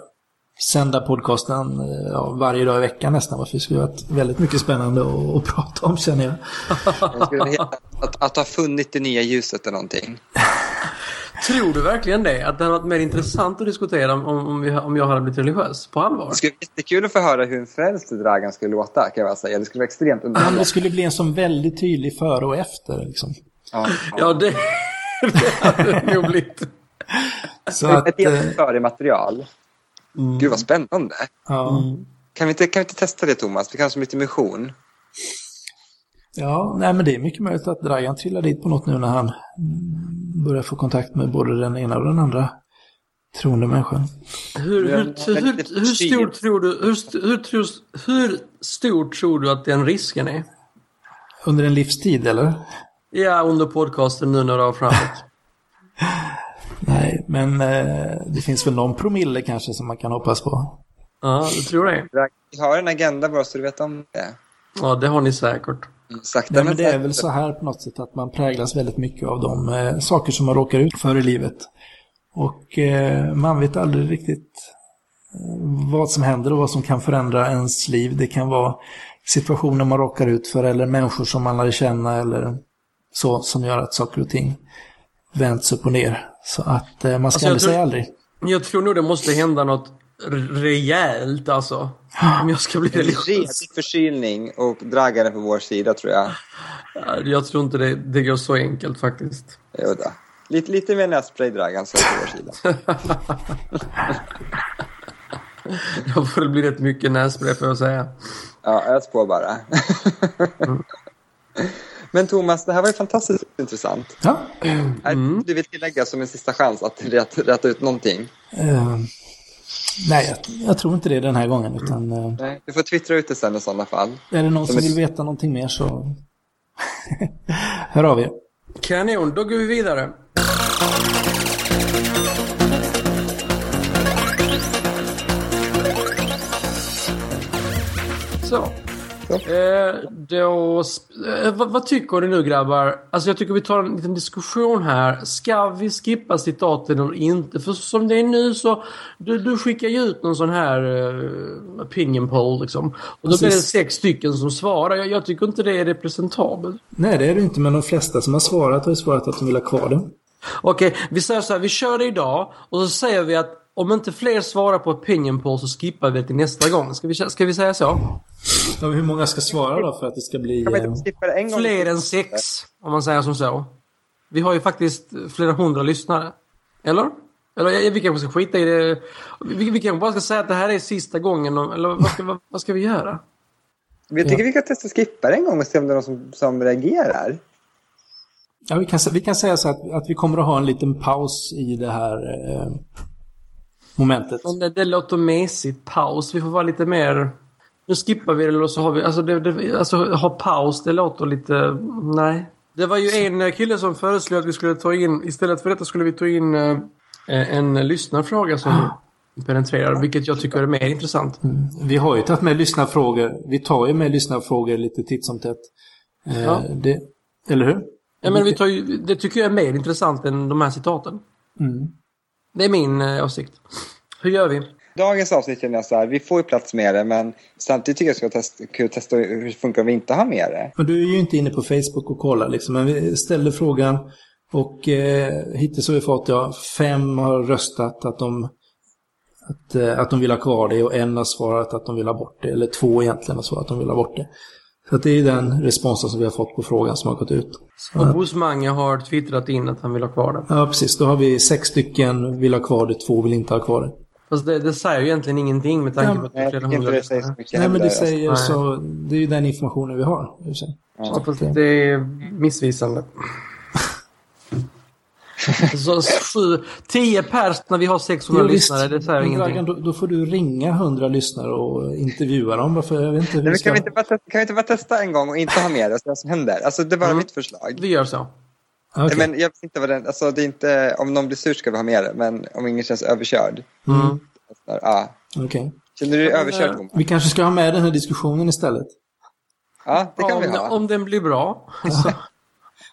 sända podcasten eh, ja, varje dag i veckan nästan. För det skulle vara väldigt mycket spännande att, att prata om känner jag. Jag skulle att, att ha funnit det nya ljuset eller någonting. Tror du verkligen det? Att det hade varit mer intressant att diskutera om, om, vi, om jag hade blivit religiös? På allvar? Det skulle vara jättekul att få höra hur en frälst Dragan skulle låta, kan jag säga. Det skulle vara extremt underhållande. det skulle bli en sån väldigt tydlig före och efter. Liksom. Ja. Ja, det, det hade det nog blivit. Så att, Ett eh, helt före material. Gud vad spännande. ja, Kan vi, inte, kan vi inte testa det Thomas? Vi kan ha som lite mission. Ja, nej men det är mycket möjligt att Dragan trillar dit på något nu när han börjar få kontakt med både den ena och den andra troende människan. Hur, hur, hur, hur, hur, stor tror du, hur, stor tror du att den risken är? Under en livstid eller? Ja, under podcasten nu några år framåt. Nej, men eh, det finns väl någon promille kanske som man kan hoppas på. Ja, du tror det? Vi har en agenda bara så du vet om det. Ja, det har ni säkert. Mm, Sakta Nej, men det är väl så här på något sätt att man präglas väldigt mycket av de eh, saker som man råkar ut för i livet. Och eh, man vet aldrig riktigt eh, vad som händer och vad som kan förändra ens liv. Det kan vara situationer man råkar ut för eller människor som man lär känna eller så som gör att saker och ting vänds upp och ner. Så att eh, man ska Alltså, aldrig tror- säga aldrig. Jag tror nog det måste hända något rejält alltså. Om jag ska bli En religiös. redig förkylning och Dragan är på vår sida tror jag. Ja, Jag tror inte det, det går så enkelt faktiskt. Jo då. Lite, lite mer nässpray Dragan så på vår sida. Då får det bli rätt mycket nässpray får jag säga. Ja, ös på bara. Men Thomas, det här var ju fantastiskt intressant. Ja. Är Du vill tillägga som en sista chans att rätta, rätta ut någonting? Eh, nej, jag, jag tror inte det den här gången. Utan, eh, Nej, du får twittra ut det sen i sådana fall. är det någon som Men- vill veta någonting mer så hör av er. Kanon, då går vi vidare. Så. Eh, då, eh, vad, vad tycker ni nu grabbar? Alltså jag tycker vi tar en liten diskussion här. Ska vi skippa citaten eller inte? För som det är nu så, du, du skickar ju ut någon sån här eh, opinion poll liksom. Och då blir det sex stycken som svarar. Jag, jag tycker inte det är representabelt. Nej, det är det inte, men de flesta som har svarat har ju svarat att de vill ha kvar det. Okej, vi säger så här, vi kör det idag och så säger vi att om inte fler svarar på opinion poll så skippar vi det till nästa gång. Ska vi, ska vi säga så? Ja, hur många ska svara då för att det ska bli... Eh? Fler än sex, om man säger som så. Vi har ju faktiskt flera hundra lyssnare. Eller? Eller ja, vi kanske ska skita i det. Vi, vi kanske bara ska säga att det här är sista gången. Eller vad ska, vad, vad ska vi göra? Jag tycker vi kan testa skippa en gång och se om det är någon som, som reagerar. Ja, vi kan, vi kan säga så att, att vi kommer att ha en liten paus i det här eh, momentet. Men Det, det låter mesigt. Paus. Vi får vara lite mer... Nu skippar vi det eller så har vi... Alltså, det, det, alltså ha paus, det låter lite... Nej. Det var ju en kille som föreslog att vi skulle ta in, istället för detta skulle vi ta in eh, en lyssnarfråga som penetrerar, vilket jag tycker är mer intressant. Mm. Vi har ju tagit med lyssnarfrågor. Vi tar ju med lyssnarfrågor lite titt som tätt. Eh, Ja. det, eller hur? Ja, men vi tar ju, det tycker jag är mer intressant än de här citaten. Mm. Det är min eh, åsikt. Hur gör vi? Dagens avsnitt är så här, vi får ju plats med det men samtidigt tycker jag att det ska testa, kul att testa hur det funkar om vi inte har med det. Men du är ju inte inne på Facebook och kollar liksom. Men vi ställde frågan och eh, hittills har vi fått, ja, fem har röstat att de, att, eh, att de vill ha kvar det och en har svarat att de vill ha bort det. Eller två egentligen har svarat att de vill ha bort det. Så att det är den responsen som vi har fått på frågan som har gått ut. Så, Och Bosse Mange har twittrat in att han vill ha kvar det. ja, precis. Då har vi sex stycken vill ha kvar det, två vill inte ha kvar det. Fast det, det säger ju egentligen ingenting med tanke Ja, på att det är flera hundra det så Nej, men det heller. säger Nej. så, det är ju den informationen vi har. för sig. Ja, fast det är missvisande. Så sju, tio pers när vi har 600 Jo, lyssnare, det säger ingenting. Dragan, då, då får du ringa hundra lyssnare och intervjua dem. Varför? Jag vet inte hur Nej, vi ska... kan, vi inte bara testa, kan vi inte bara testa en gång och inte ha med det och se vad som händer? Alltså det var Mm. mitt förslag. Vi gör så. Ah, okej. Men jag vet inte vad den, alltså det är inte, om någon blir sur ska vi ha med det, men om ingen känns överkörd. Mm. Så, ja. Okej. Känner du dig Ja, men, överkörd eh, Thomas? Vi kanske ska ha med den här diskussionen istället. Ja, det kan om, vi ha. om den blir bra. Så.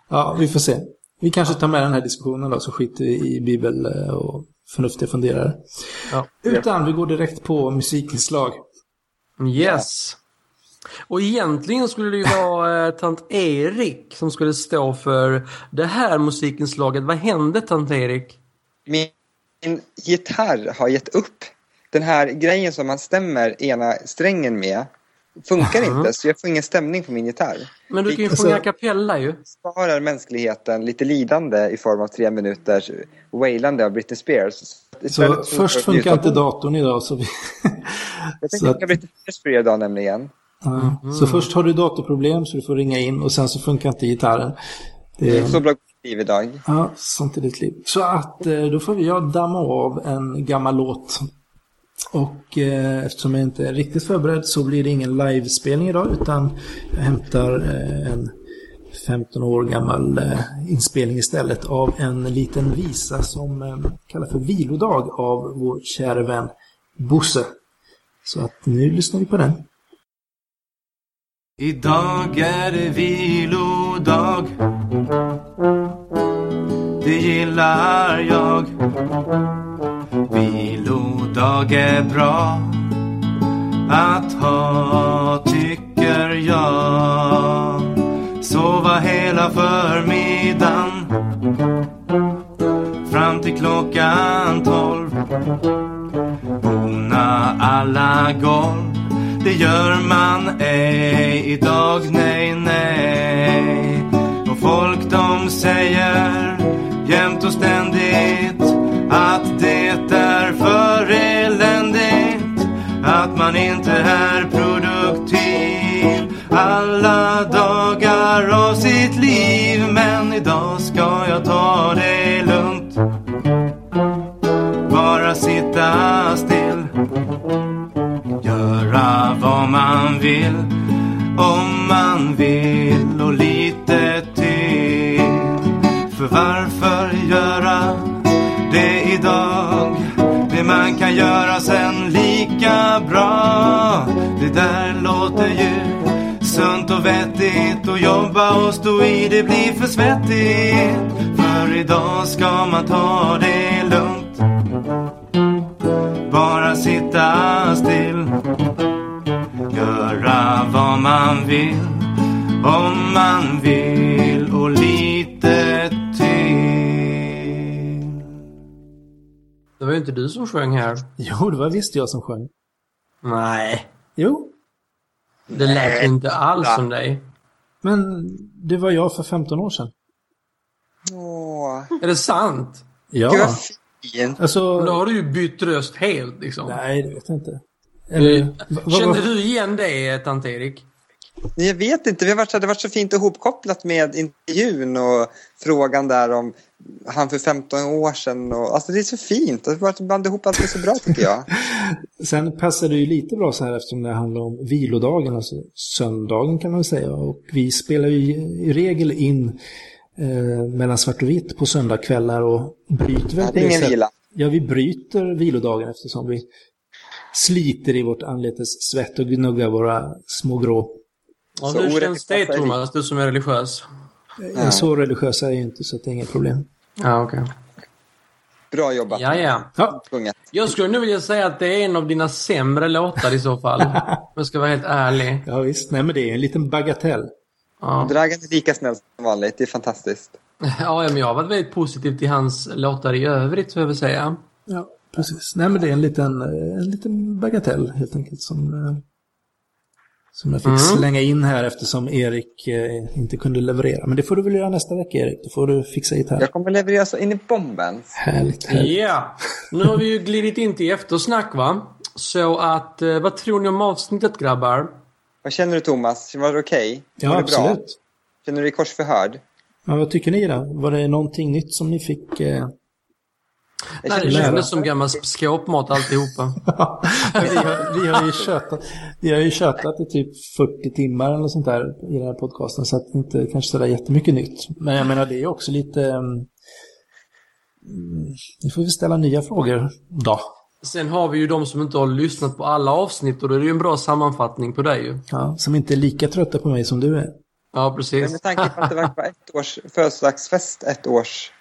Ja, vi får se. Vi kanske tar med den här diskussionen då, så skiter vi i bibel eh, och förnuftiga funderare. Ja. Utan vi går direkt på musikinslag. Yes. Och egentligen skulle det ju vara eh, tant Erik som skulle stå för det här musikinslaget. Vad hände tant Erik? Min, min gitarr har gett upp. Den här grejen som man stämmer ena strängen med funkar Aha. inte, så jag får ingen stämning på min gitarr. Men du kan ju Alltså- sjunga a cappella ju. Sparar mänskligheten lite lidande i form av tre minuters wailande av Britney Spears. Så först funkar inte datorn idag. Så, vi... Jag så, tänkte att, Britney Spears för er idag nämligen. ja. så först har du datorproblem så du får ringa in och sen så funkar inte gitarren. Det är, Så bra liv idag. Ja, sånt är ditt liv. Så att eh, då får vi jag damma av en gammal låt. Och eh, eftersom jag inte är riktigt förberedd så blir det ingen livespelning idag utan jag hämtar eh, en 15 år gammal eh, inspelning istället av en liten visa som eh, kallas för Vilodag av vår kära vän Bosse. Så att nu lyssnar vi på den. Idag är det vilodag Det gillar jag Vilodag är bra att ha tycker jag. Sova hela förmiddagen Fram till klockan tolv. Bona alla golv Det gör man ej. Idag, nej, nej. Och folk de säger jämt och ständigt Att det är man inte är produktiv. Alla dagar av sitt liv Men idag ska jag ta det lugnt. Bara sitta still. Göra vad man vill om man vill och lite till. För varför gör man kan göra sen lika bra. Det där låter ju sunt och vettigt och jobba och stå i det blir för svettigt. För idag ska man ta det lugnt bara sitta still Göra vad man vill Om man vill och lite var ju inte du som sjöng här. Jo, det var visst jag som sjöng. Nej. Jo, Det lät ju inte alls som dig. men det var jag för 15 år sedan. Åh, Är det sant? gud Ja, vad fint. alltså... Då har du ju bytt röst helt liksom. Nej, det vet jag inte. Du- va- va- Kände va- du igen det, tant Erik? Jag vet inte, vi har varit, det har varit så fint ihopkopplat med intervjun och frågan där om han för 15 år sedan. Och, alltså det är så fint, det har varit band ihop allt så bra tycker jag. Sen passar det ju lite bra så här eftersom det handlar om vilodagen, alltså söndagen kan man säga. Och vi spelar ju i regel in eh, mellan svart och vitt på söndagkvällar och bryter väl det är ingen vila. Ja, vi bryter vilodagen eftersom vi sliter i vårt anletes svett och gnuggar våra små grå. Ja, Så hur känns det. Thomas, du som är religiös? Ja. Så religiösa är jag ju inte så det är inget problem. Ja, okej. Bra jobbat. Ja, ja. Ja. Jag skulle nu vilja säga att det är en av dina sämre låtar i så fall. Om jag ska vara helt ärlig. ja visst. Nej, men det är en liten bagatell. Ja. Dragan är lika snäll som vanligt, det är fantastiskt. Ja, men jag har varit väldigt positiv till hans låtar i övrigt, får jag väl säga. Ja, precis. Nej, men det är en liten, eh, en liten bagatell helt enkelt som, eh, som jag fick Mm. slänga in här eftersom Erik eh, inte kunde leverera. Men det får du väl göra nästa vecka Erik. Då får du fixa gitarr. Jag kommer leverera så in i bomben. Härligt. Ja, nu har vi ju glidit in till eftersnack va? Så att, eh, vad tror ni om avsnittet grabbar? Vad känner du Thomas? Var det okej? Ja, Var det bra? absolut. Känner du dig korsförhörd? Ja, vad tycker ni då? Var det någonting nytt som ni fick? Eh... Det kändes som gammal skåpmat alltihopa. vi, har, vi har ju tjötat, vi har ju tjötat i typ 40 timmar eller sånt där i den här podcasten. Så att det inte kanske sådär jättemycket nytt. Men jag menar det är också lite... Um, nu får vi ställa nya frågor då. Sen har vi ju de som inte har lyssnat på alla avsnitt och då är det ju en bra sammanfattning på det ju. Ja, som inte är lika trötta på mig som du är. Ja, Men precis. med tanke på att det vara ett års födelsedagsfest, ett års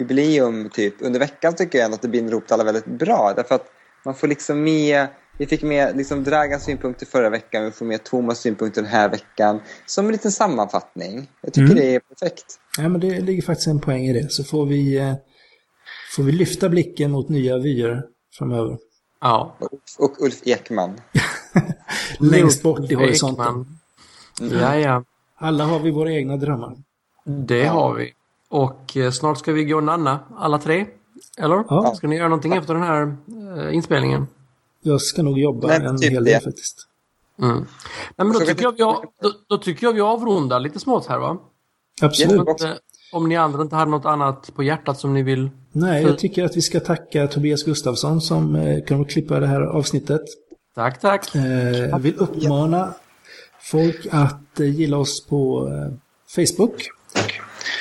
jubileum typ under veckan tycker jag ändå att det binder ihop det alla väldigt bra. Därför att man får liksom med, vi fick med liksom Dragans synpunkter förra veckan, vi får med Thomas synpunkter den här veckan. Som en liten sammanfattning. Jag tycker Mm. det är perfekt. Ja, men det ligger faktiskt en poäng i det. Så får vi, eh, får vi lyfta blicken mot nya vyer framöver. Ja. Och, och Ulf Ekman. Längst bort i horisonten. Ja, ja. Alla har vi våra egna drömmar. Det har vi. Och eh, snart ska vi gå nanna, alla tre. Eller? Ja. Ska ni göra någonting efter den här eh, inspelningen? Jag ska nog jobba Nej, en typ hel del det. faktiskt. Mm. Nej, men då tycker, jag vi, då, då tycker jag vi avrundar lite smått här va? Absolut. Eh, om ni andra inte hade något annat på hjärtat som ni vill. Nej, För- jag tycker att vi ska tacka Tobias Gustafsson som eh, kommer att klippa det här avsnittet. Tack, tack. Eh, jag vill uppmana folk att eh, gilla oss på eh, Facebook. Eh,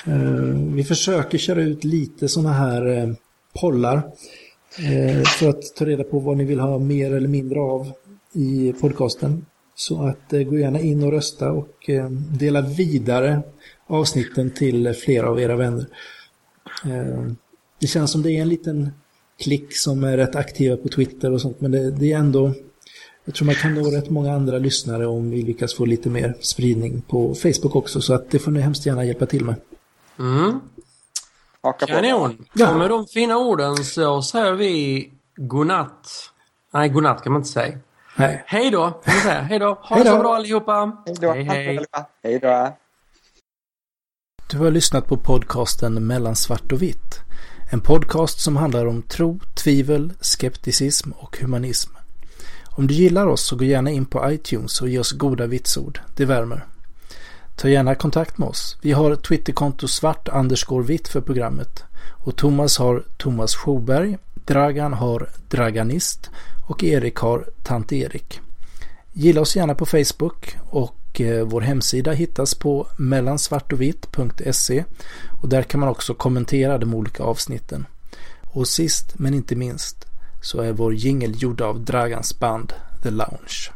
Eh, vi försöker köra ut lite sådana här eh, pollar eh, för att ta reda på vad ni vill ha mer eller mindre av i podcasten. Så att gå gärna in och rösta och dela vidare avsnitten till flera av era vänner. Det känns som det är en liten klick som är rätt aktiva på Twitter och sånt men det, det är ändå jag tror man kan nå rätt många andra lyssnare om vi lyckas få lite mer spridning på Facebook också. Så att det får ni hemskt gärna hjälpa till med. Mm. Kanon. Ja. Och med de fina orden så säger vi godnatt. Nej, godnatt kan man inte säga. Nej. Hej då, kan man säga. Hej då. Ha Hej det då. så bra allihopa. Hej då. Hej, hej. Hej då. Du har lyssnat på podcasten Mellan svart och vitt. En podcast som handlar om tro, tvivel, skepticism och humanism. Om du gillar oss så gå gärna in på iTunes och ge oss goda vitsord. Det värmer. Ta gärna kontakt med oss. Vi har Twitterkonto svart underscore vitt för programmet. Och Thomas har Thomas Schoberg, Dragan har Draganist och Erik har Tant Erik. Gilla oss gärna på Facebook och eh, vår hemsida hittas på mellansvartovitt.se och där kan man också kommentera de olika avsnitten. Och sist men inte minst så är vår jingel gjord av Dragans band The Lounge.